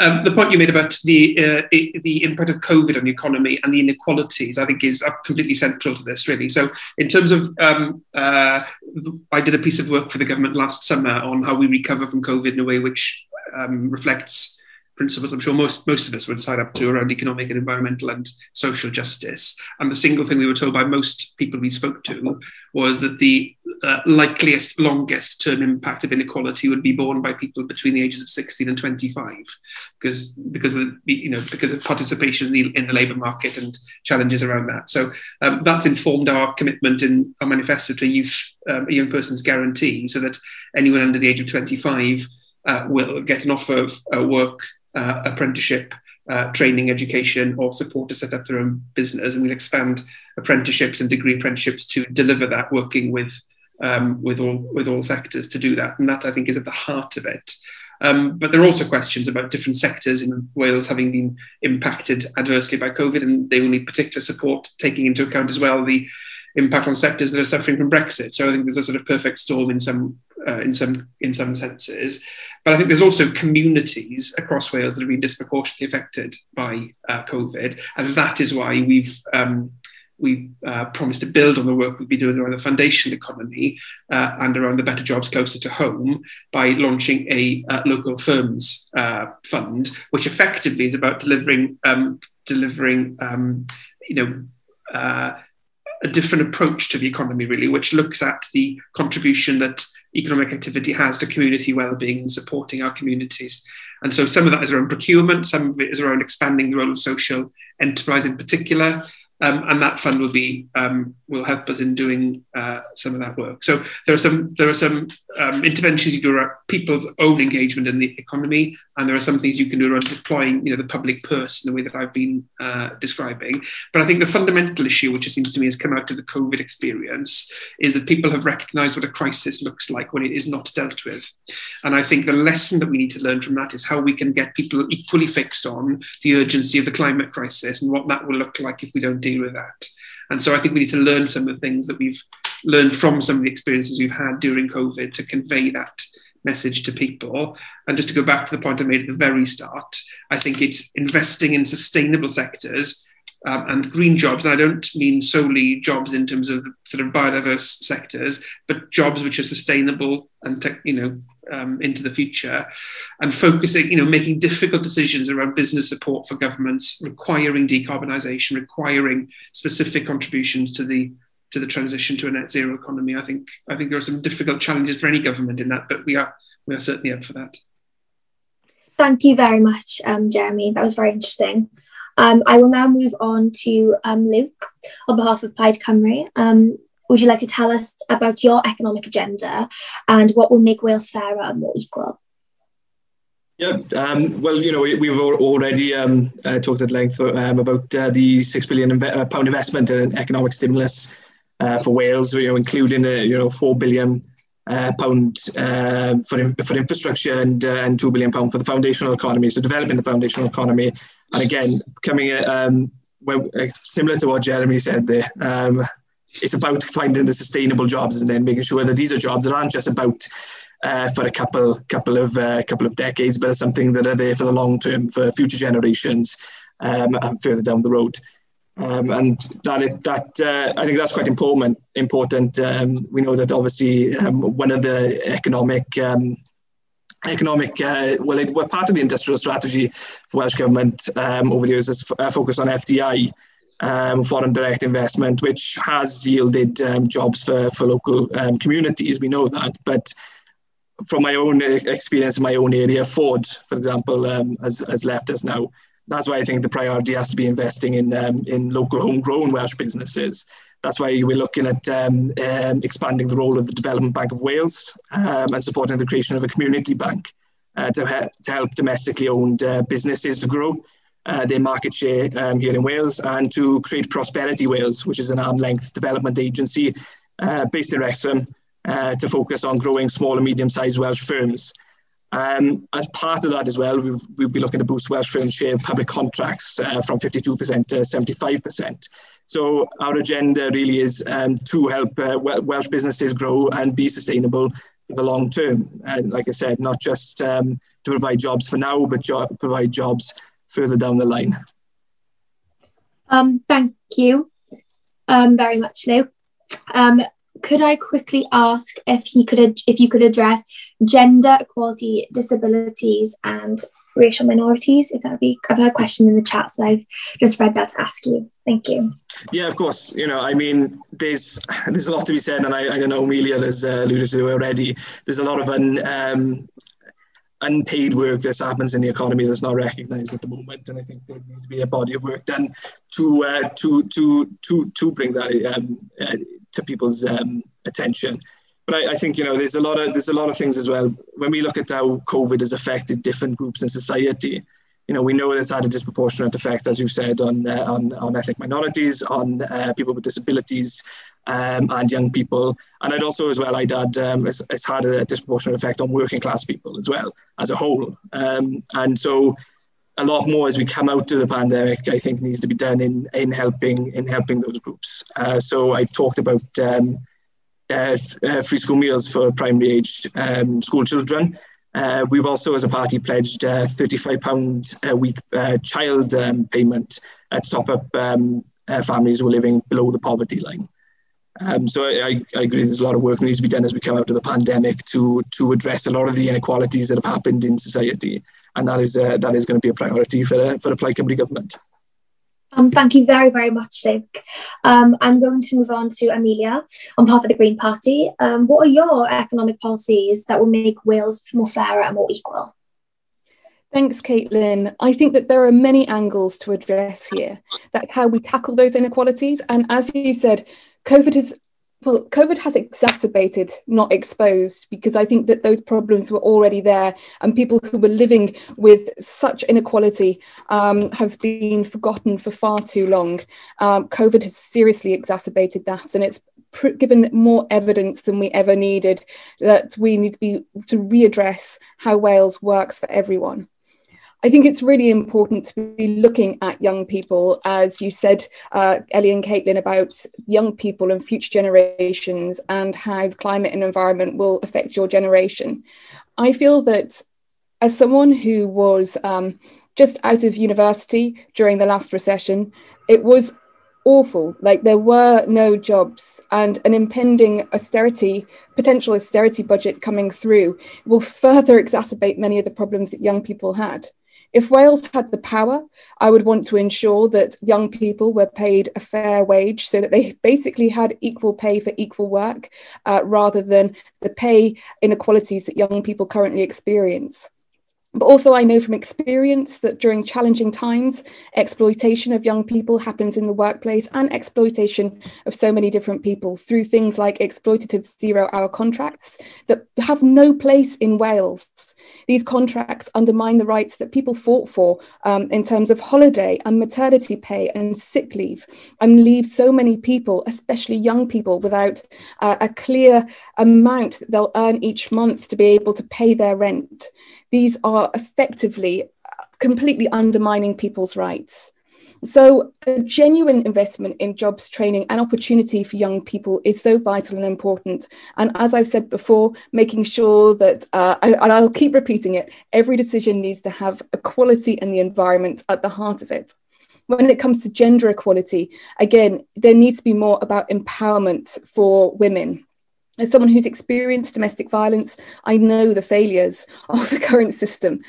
Um, the point you made about the uh, the impact of COVID on the economy and the inequalities, I think, is completely central to this. Really. So, in terms of, um, uh, I did a piece of work for the government last summer on how we recover from COVID in a way which um, reflects principles I'm sure most, most of us would sign up to around economic and environmental and social justice. And the single thing we were told by most people we spoke to was that the uh, likeliest, longest term impact of inequality would be borne by people between the ages of 16 and 25, because because of the, you know because of participation in the, in the labour market and challenges around that. So um, that's informed our commitment in our manifesto to a youth, um, a young person's guarantee, so that anyone under the age of 25 uh, will get an offer of uh, work uh, apprenticeship, uh, training, education, or support to set up their own business. And we'll expand apprenticeships and degree apprenticeships to deliver that, working with um, with all with all sectors to do that. And that I think is at the heart of it. Um, but there are also questions about different sectors in Wales having been impacted adversely by COVID, and they will need particular support, taking into account as well the impact on sectors that are suffering from Brexit. So I think there's a sort of perfect storm in some uh, in some in some senses. But I think there's also communities across Wales that have been disproportionately affected by uh, COVID, and that is why we've um, we uh, promised to build on the work we've been doing around the foundation economy uh, and around the better jobs closer to home by launching a uh, local firms uh, fund, which effectively is about delivering um, delivering um, you know uh, a different approach to the economy, really, which looks at the contribution that economic activity has to community well-being and supporting our communities. And so some of that is around procurement, some of it is around expanding the role of social enterprise in particular, Um, and that fund will be um, will help us in doing uh, some of that work. So there are some there are some um, interventions you do around people's own engagement in the economy, and there are some things you can do around deploying you know the public purse in the way that I've been uh, describing. But I think the fundamental issue, which it seems to me has come out of the COVID experience, is that people have recognised what a crisis looks like when it is not dealt with. And I think the lesson that we need to learn from that is how we can get people equally fixed on the urgency of the climate crisis and what that will look like if we don't deal with that. And so I think we need to learn some of the things that we've learned from some of the experiences we've had during COVID to convey that message to people. And just to go back to the point I made at the very start, I think it's investing in sustainable sectors um, and green jobs. And I don't mean solely jobs in terms of the sort of biodiverse sectors, but jobs which are sustainable and te- you know um, into the future, and focusing, you know, making difficult decisions around business support for governments, requiring decarbonisation, requiring specific contributions to the to the transition to a net zero economy. I think I think there are some difficult challenges for any government in that, but we are we are certainly up for that. Thank you very much, um, Jeremy. That was very interesting. Um, I will now move on to um, Luke on behalf of Plaid Cymru. Um, would you like to tell us about your economic agenda and what will make Wales fairer and more equal? Yeah, um, well, you know, we, have already um, uh, talked at length um, about uh, the six billion inv- uh, pound investment in economic stimulus uh, for Wales, you know, including the you know four billion uh, pound uh, for for infrastructure and and two billion pound for the foundational economy. So developing the foundational economy, and again, coming um, when, similar to what Jeremy said there. Um, it's about finding the sustainable jobs and then making sure that these are jobs that aren't just about uh, for a couple couple of uh, couple of decades, but are something that are there for the long term for future generations um, and further down the road. Um, and that that uh, I think that's quite important. Important. Um, we know that obviously um, one of the economic um, economic uh, well, it, well, part of the industrial strategy for Welsh government um, over the years is f- uh, focused on FDI. Um, foreign direct investment, which has yielded um, jobs for, for local communities. We know that, but from my own experience in my own area, Ford, for example, um, has, has left us now. That's why I think the priority has to be investing in um, in local homegrown Welsh businesses. That's why we're looking at um, um, expanding the role of the Development Bank of Wales um, and supporting the creation of a community bank uh, to, he- to help domestically owned uh, businesses grow uh, their market share um, here in Wales and to create Prosperity Wales, which is an arm length development agency uh, based in Wrexham uh, to focus on growing small and medium-sized Welsh firms. Um, as part of that as well, we've, we'll be looking to boost Welsh firms' share of public contracts uh, from 52% to 75%. So our agenda really is um, to help uh, Welsh businesses grow and be sustainable for the long term. And like I said, not just um, to provide jobs for now, but jo provide jobs further down the line. Um, thank you um, very much, Lou. Um, could I quickly ask if you could if you could address gender equality, disabilities, and racial minorities? If that would be, I've had a question in the chat, so I've just read that to ask you. Thank you. Yeah, of course. You know, I mean, there's there's a lot to be said, and I, I know Amelia has uh, alluded to already. There's a lot of un, um, unpaid work that happens in the economy that's not recognised at the moment, and I think there needs to be a body of work done to uh, to to to to bring that um, uh, to people's um, attention. But I, I, think you know there's a lot of there's a lot of things as well. When we look at how COVID has affected different groups in society, you know we know it's had a disproportionate effect, as you said, on uh, on, on ethnic minorities, on uh, people with disabilities, um, and young people. And I'd also as well I'd add um, it's, it's, had a disproportionate effect on working class people as well as a whole. Um, and so a lot more as we come out of the pandemic, I think needs to be done in in helping in helping those groups. Uh, so I've talked about um, free school meals for primary age um, school children. Uh, we've also, as a party, pledged uh, £35 a week uh, child um, payment to top up um, families who are living below the poverty line. Um, so I, I, agree there's a lot of work needs to be done as we come out of the pandemic to to address a lot of the inequalities that have happened in society, and that is uh, that is going to be a priority for for the Plaid Cymru government. Um, thank you very, very much, Luke. Um, I'm going to move on to Amelia on behalf of the Green Party. Um, what are your economic policies that will make Wales more fairer and more equal? Thanks, Caitlyn. I think that there are many angles to address here. That's how we tackle those inequalities. And as you said, COVID has well, COVID has exacerbated, not exposed, because I think that those problems were already there, and people who were living with such inequality um, have been forgotten for far too long. Um, COVID has seriously exacerbated that, and it's given more evidence than we ever needed that we need to be to readdress how Wales works for everyone. I think it's really important to be looking at young people, as you said, uh, Ellie and Caitlyn, about young people and future generations and how climate and environment will affect your generation. I feel that as someone who was um, just out of university during the last recession, it was awful. Like there were no jobs, and an impending austerity, potential austerity budget coming through will further exacerbate many of the problems that young people had. If Wales had the power, I would want to ensure that young people were paid a fair wage so that they basically had equal pay for equal work uh, rather than the pay inequalities that young people currently experience. But also, I know from experience that during challenging times, exploitation of young people happens in the workplace and exploitation of so many different people through things like exploitative zero hour contracts that have no place in Wales. These contracts undermine the rights that people fought for um, in terms of holiday and maternity pay and sick leave, and leave so many people, especially young people, without uh, a clear amount that they'll earn each month to be able to pay their rent these are effectively completely undermining people's rights. So, a genuine investment in jobs, training, and opportunity for young people is so vital and important. And as I've said before, making sure that, uh, I, and I'll keep repeating it, every decision needs to have equality and the environment at the heart of it. When it comes to gender equality, again, there needs to be more about empowerment for women as someone who's experienced domestic violence, I know the failures of the current system.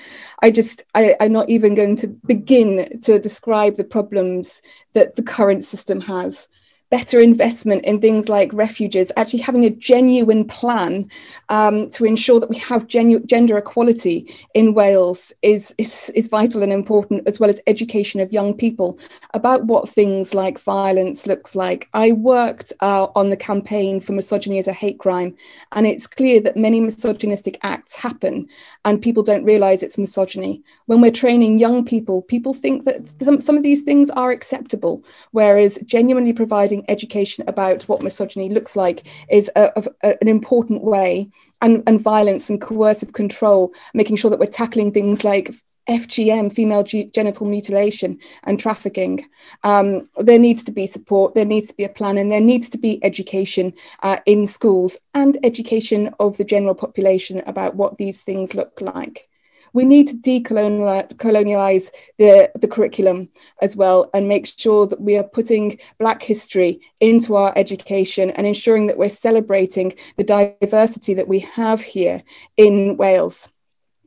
I just, I, am not even going to begin to describe the problems that the current system has better investment in things like refuges, actually having a genuine plan um, to ensure that we have genu- gender equality in Wales is, is, is vital and important, as well as education of young people about what things like violence looks like. I worked uh, on the campaign for misogyny as a hate crime, and it's clear that many misogynistic acts happen and people don't realize it's misogyny. When we're training young people, people think that some, some of these things are acceptable, whereas genuinely providing education about what misogyny looks like is a, a, an important way, and, and violence and coercive control, making sure that we're tackling things like FGM, female g- genital mutilation, and trafficking. Um, there needs to be support, there needs to be a plan, and there needs to be education uh, in schools and education of the general population about what these things look like we need to decolonialize the, the curriculum as well and make sure that we are putting Black history into our education and ensuring that we're celebrating the diversity that we have here in Wales.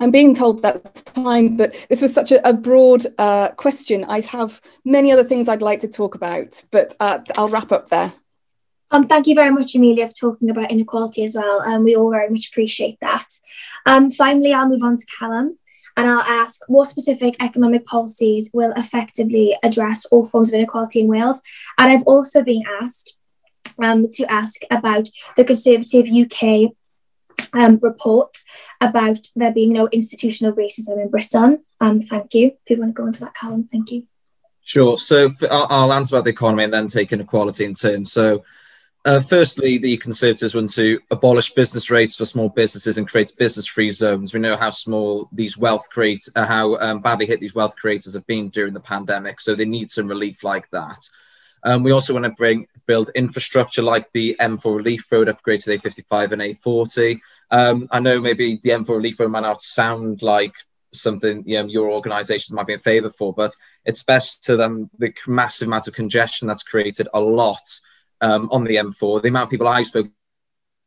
I'm being told that's time, but this was such a, a broad uh, question. I have many other things I'd like to talk about, but uh, I'll wrap up there. Um, thank you very much, Amelia, for talking about inequality as well. Um, we all very much appreciate that. Um, finally, I'll move on to Calum and I'll ask what specific economic policies will effectively address all forms of inequality in Wales. And I've also been asked um, to ask about the Conservative UK um, report about there being no institutional racism in Britain. Um, thank you. If you want to go into that, Calum, thank you. Sure. So I'll, answer about the economy and then take inequality in turn. So uh, firstly, the Conservatives want to abolish business rates for small businesses and create business-free zones. We know how small these wealth create, uh, how um, badly hit these wealth creators have been during the pandemic. So they need some relief like that. Um, we also want to bring build infrastructure like the M4 Relief Road upgrade to the A55 and A40. Um, I know maybe the M4 Relief Road might not sound like something you know, your organisations might be in favour for, but it's best to them the massive amount of congestion that's created a lot um, on the M4. The amount of people I spoke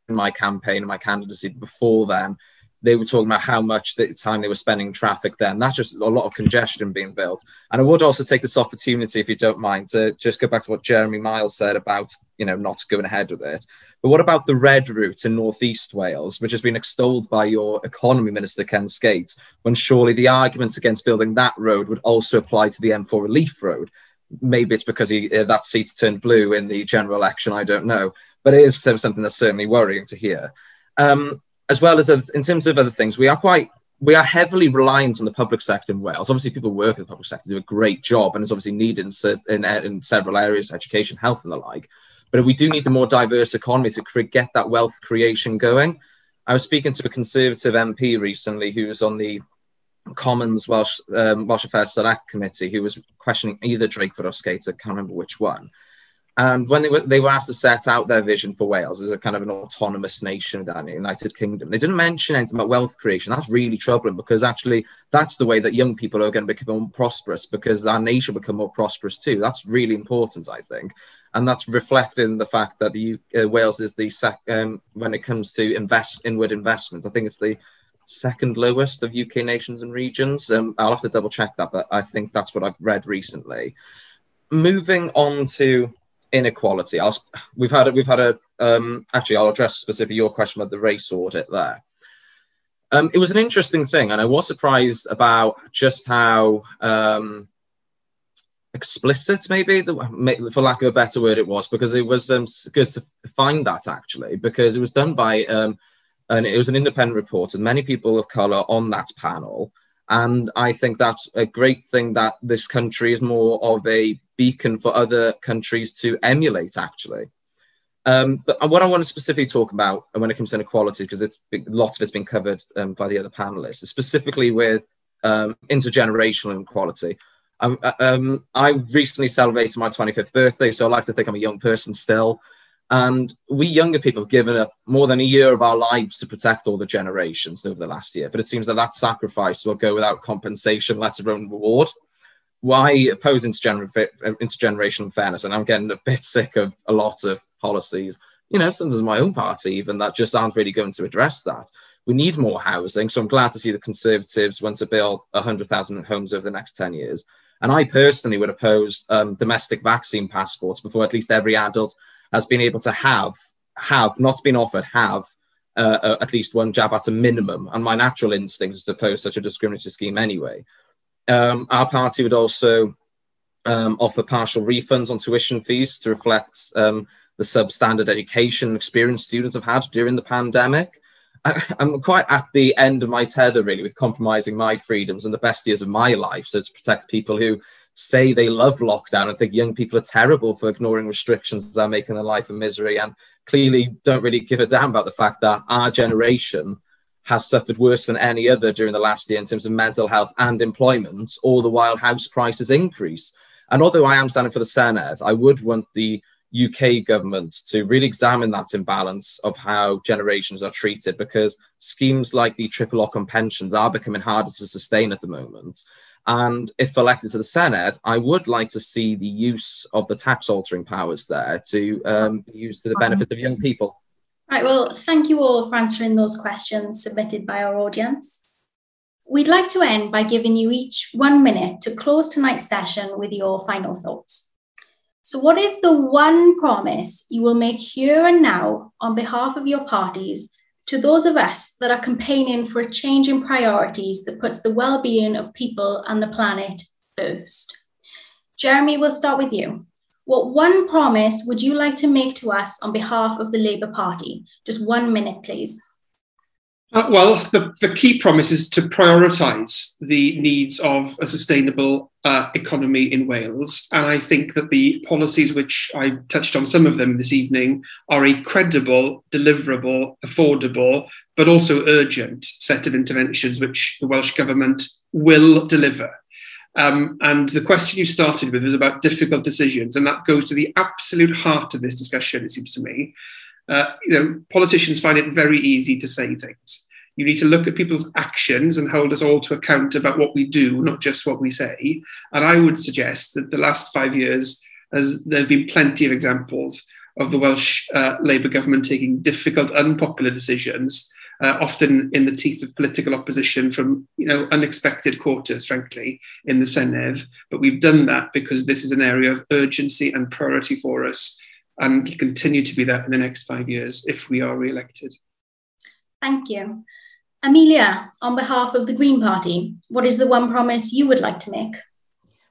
in my campaign and my candidacy before then, they were talking about how much the time they were spending in traffic then. That's just a lot of congestion being built. And I would also take this opportunity, if you don't mind, to just go back to what Jeremy Miles said about, you know, not going ahead with it. But what about the red route in northeast Wales, which has been extolled by your economy minister, Ken Skates, when surely the arguments against building that road would also apply to the M4 Relief Road? Maybe it's because he, uh, that seat's turned blue in the general election, I don't know. But it is something that's certainly worrying to hear. Um, as well as in terms of other things, we are quite we are heavily reliant on the public sector in Wales. Obviously, people work in the public sector do a great job, and it's obviously needed in, in, in several areas, education, health, and the like. But we do need a more diverse economy to get that wealth creation going. I was speaking to a Conservative MP recently who was on the Commons Welsh um, Welsh Affairs Select Committee, who was questioning either Drakeford or Skates, can't remember which one. And when they were they were asked to set out their vision for Wales as a kind of an autonomous nation within the United Kingdom, they didn't mention anything about wealth creation. That's really troubling because actually that's the way that young people are going to become more prosperous because our nation become more prosperous too. That's really important, I think, and that's reflecting the fact that the uh, Wales is the sec- um, when it comes to invest inward investment. I think it's the second lowest of UK nations and regions. Um, I'll have to double check that, but I think that's what I've read recently. Moving on to inequality. I'll, we've had a, we've had a um, actually I'll address specifically your question about the race audit there. Um, it was an interesting thing, and I was surprised about just how um, explicit, maybe for lack of a better word, it was because it was um, good to find that actually because it was done by um, and it was an independent report, and many people of color on that panel. And I think that's a great thing that this country is more of a beacon for other countries to emulate, actually. Um, but what I want to specifically talk about when it comes to inequality, because it's lots of it's been covered um, by the other panelists, specifically with um, intergenerational inequality. Um, uh, um, I recently celebrated my 25th birthday, so I like to think I'm a young person still. And we younger people have given up more than a year of our lives to protect all the generations over the last year. But it seems that that sacrifice will go without compensation, let alone reward. Why oppose intergener- intergenerational fairness? And I'm getting a bit sick of a lot of policies, you know, sometimes my own party even, that just aren't really going to address that. We need more housing. So I'm glad to see the Conservatives want to build 100,000 homes over the next 10 years. And I personally would oppose um, domestic vaccine passports before at least every adult has been able to have, have not been offered, have uh, uh, at least one jab at a minimum. And my natural instinct is to oppose such a discriminatory scheme anyway. Um, our party would also um, offer partial refunds on tuition fees to reflect um, the substandard education and experience students have had during the pandemic. I, am quite at the end of my tether, really, with compromising my freedoms and the best years of my life. So to protect people who say they love lockdown and think young people are terrible for ignoring restrictions that are making their life a misery and clearly don't really give a damn about the fact that our generation has suffered worse than any other during the last year in terms of mental health and employment, all the while house prices increase. And although I am standing for the Senedd, I would want the UK government to really examine that imbalance of how generations are treated because schemes like the triple lock on pensions are becoming harder to sustain at the moment. And if elected to the Senedd, I would like to see the use of the tax altering powers there to um, be used to the benefit of young people. Right, well, thank you all for answering those questions submitted by our audience. We'd like to end by giving you each one minute to close tonight's session with your final thoughts. So, what is the one promise you will make here and now on behalf of your parties to those of us that are campaigning for a change in priorities that puts the well-being of people and the planet first. Jeremy, we'll start with you. What one promise would you like to make to us on behalf of the Labour Party? Just one minute, please. Uh, well, the, the key promise is to prioritise the needs of a sustainable uh, economy in Wales. And I think that the policies, which I've touched on some of them this evening, are a credible, deliverable, affordable, but also urgent set of interventions which the Welsh Government will deliver. Um, and the question you started with was about difficult decisions, and that goes to the absolute heart of this discussion, it seems to me uh, you know, politicians find it very easy to say things. You need to look at people's actions and hold us all to account about what we do, not just what we say. And I would suggest that the last five years, as there have been plenty of examples of the Welsh uh, Labour government taking difficult, unpopular decisions uh, often in the teeth of political opposition from you know unexpected quarters, frankly, in the Senedd. But we've done that because this is an area of urgency and priority for us, and continue to be that in the next five years if we are re-elected. Thank you. Amelia, on behalf of the Green Party, what is the one promise you would like to make?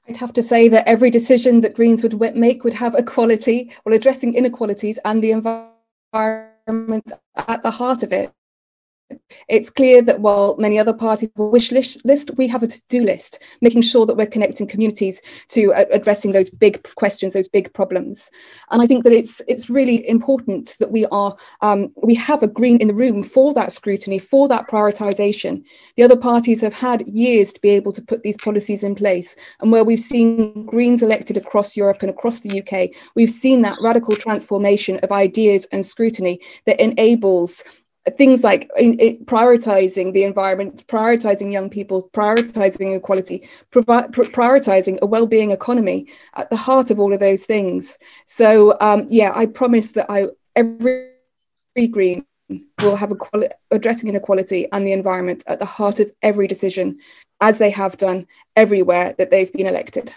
I'd have to say that every decision that Greens would make would have equality, well, addressing inequalities and the environment at the heart of it. It's clear that while many other parties have a wish list, we have a to-do list, making sure that we're connecting communities to addressing those big questions, those big problems. And I think that it's it's really important that we are um, we have a green in the room for that scrutiny, for that prioritisation. The other parties have had years to be able to put these policies in place, and where we've seen Greens elected across Europe and across the UK, we've seen that radical transformation of ideas and scrutiny that enables things like in, in prioritizing the environment, prioritizing young people, prioritizing equality, provi- pr- prioritizing a well-being economy at the heart of all of those things. So um, yeah, I promise that I every green will have equality, addressing inequality and the environment at the heart of every decision, as they have done everywhere that they've been elected.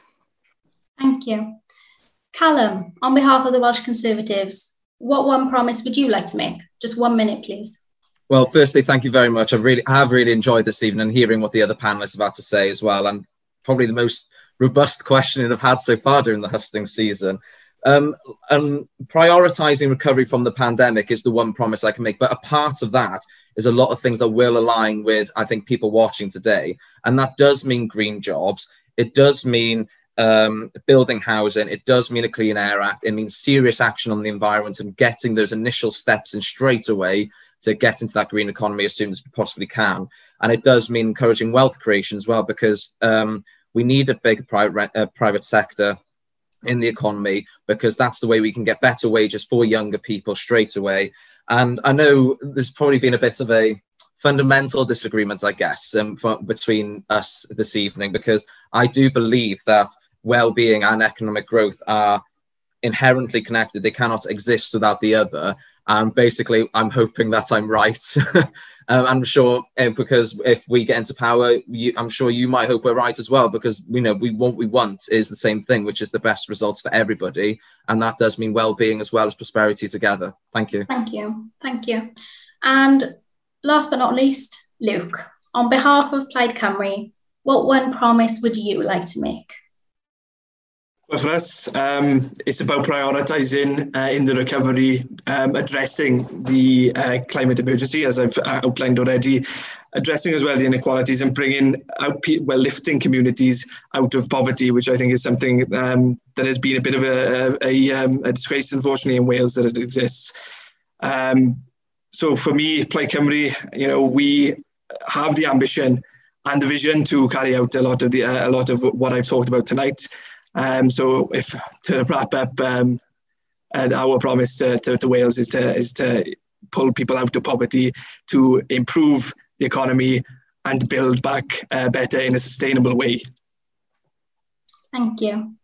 Thank you. Calum, on behalf of the Welsh Conservatives, what one promise would you like to make? Just one minute, please. Well, firstly, thank you very much. I really I have really enjoyed this evening and hearing what the other panelists have had to say as well. And probably the most robust questioning I've had so far during the husting season. Um, and prioritizing recovery from the pandemic is the one promise I can make. But a part of that is a lot of things that will align with, I think, people watching today. And that does mean green jobs. It does mean um, building housing. It does mean a Clean Air Act. It means serious action on the environment and getting those initial steps in straight away to get into that green economy as soon as we possibly can. And it does mean encouraging wealth creation as well, because um, we need a big private uh, private sector in the economy because that's the way we can get better wages for younger people straight away. And I know there's probably been a bit of a fundamental disagreement, I guess, um, for, between us this evening, because I do believe that well-being and economic growth are inherently connected. They cannot exist without the other. And basically, I'm hoping that I'm right. um, I'm sure uh, because if we get into power, you, I'm sure you might hope we're right as well. Because you know, we what we want is the same thing, which is the best results for everybody, and that does mean well-being as well as prosperity together. Thank you. Thank you. Thank you. And last but not least, Luke, on behalf of Plaid Cymru, what one promise would you like to make? Well, for us, um, it's about prioritising uh, in the recovery, um, addressing the uh, climate emergency, as I've uh, outlined already, addressing as well the inequalities and bringing out, well, lifting communities out of poverty, which I think is something um, that has been a bit of a, a, a, um, a disgrace, unfortunately, in Wales that it exists. Um, so for me, Plaid Cymru, you know, we have the ambition and the vision to carry out a lot of the uh, a lot of what I've talked about tonight. Um, so if to wrap up, um, and our promise to, to, to, Wales is to is to pull people out of poverty, to improve the economy, and build back uh, better in a sustainable way. Thank you.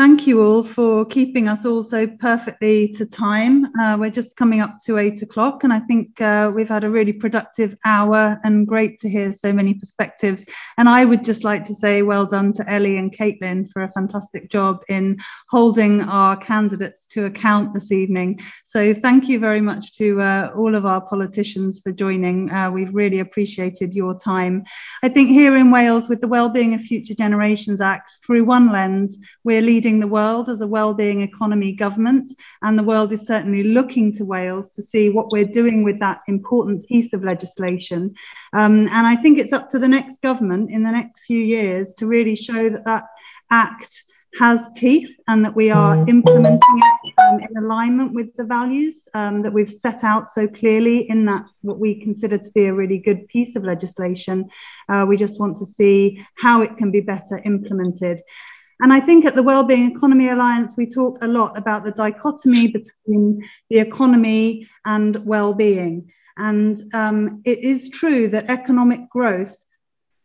Thank you all for keeping us all so perfectly to time. Uh, we're just coming up to eight o'clock, and I think uh, we've had a really productive hour and great to hear so many perspectives. And I would just like to say well done to Ellie and Caitlyn for a fantastic job in holding our candidates to account this evening. So thank you very much to uh, all of our politicians for joining. Uh, we've really appreciated your time. I think here in Wales, with the Wellbeing of Future Generations Act, through one lens, we're leading the world as a well-being economy government, and the world is certainly looking to Wales to see what we're doing with that important piece of legislation. Um, and I think it's up to the next government in the next few years to really show that that act has teeth and that we are implementing it um, in alignment with the values um, that we've set out so clearly in that what we consider to be a really good piece of legislation. Uh, we just want to see how it can be better implemented. And I think at the Wellbeing Economy Alliance, we talk a lot about the dichotomy between the economy and well-being. And um, it is true that economic growth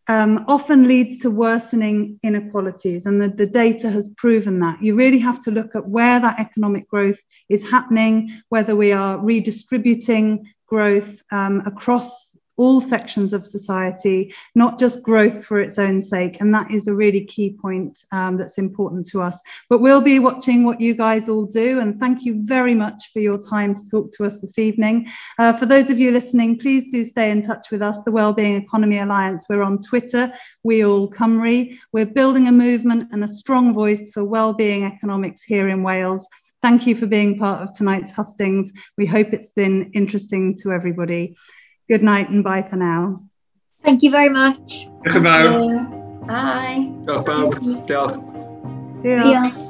um, often leads to worsening inequalities, and the, the, data has proven that. You really have to look at where that economic growth is happening, whether we are redistributing growth um, across all sections of society, not just growth for its own sake. And that is a really key point um, that's important to us. But we'll be watching what you guys all do. And thank you very much for your time to talk to us this evening. Uh, for those of you listening, please do stay in touch with us, the Wellbeing Economy Alliance. We're on Twitter, WEAll Cymru. We're building a movement and a strong voice for wellbeing economics here in Wales. Thank you for being part of tonight's hustings. We hope it's been interesting to everybody. Good night and bye for now. Thank you very much. Diolch yn fawr. Bye. Diolch bawb. Diolch. Diolch. Diolch.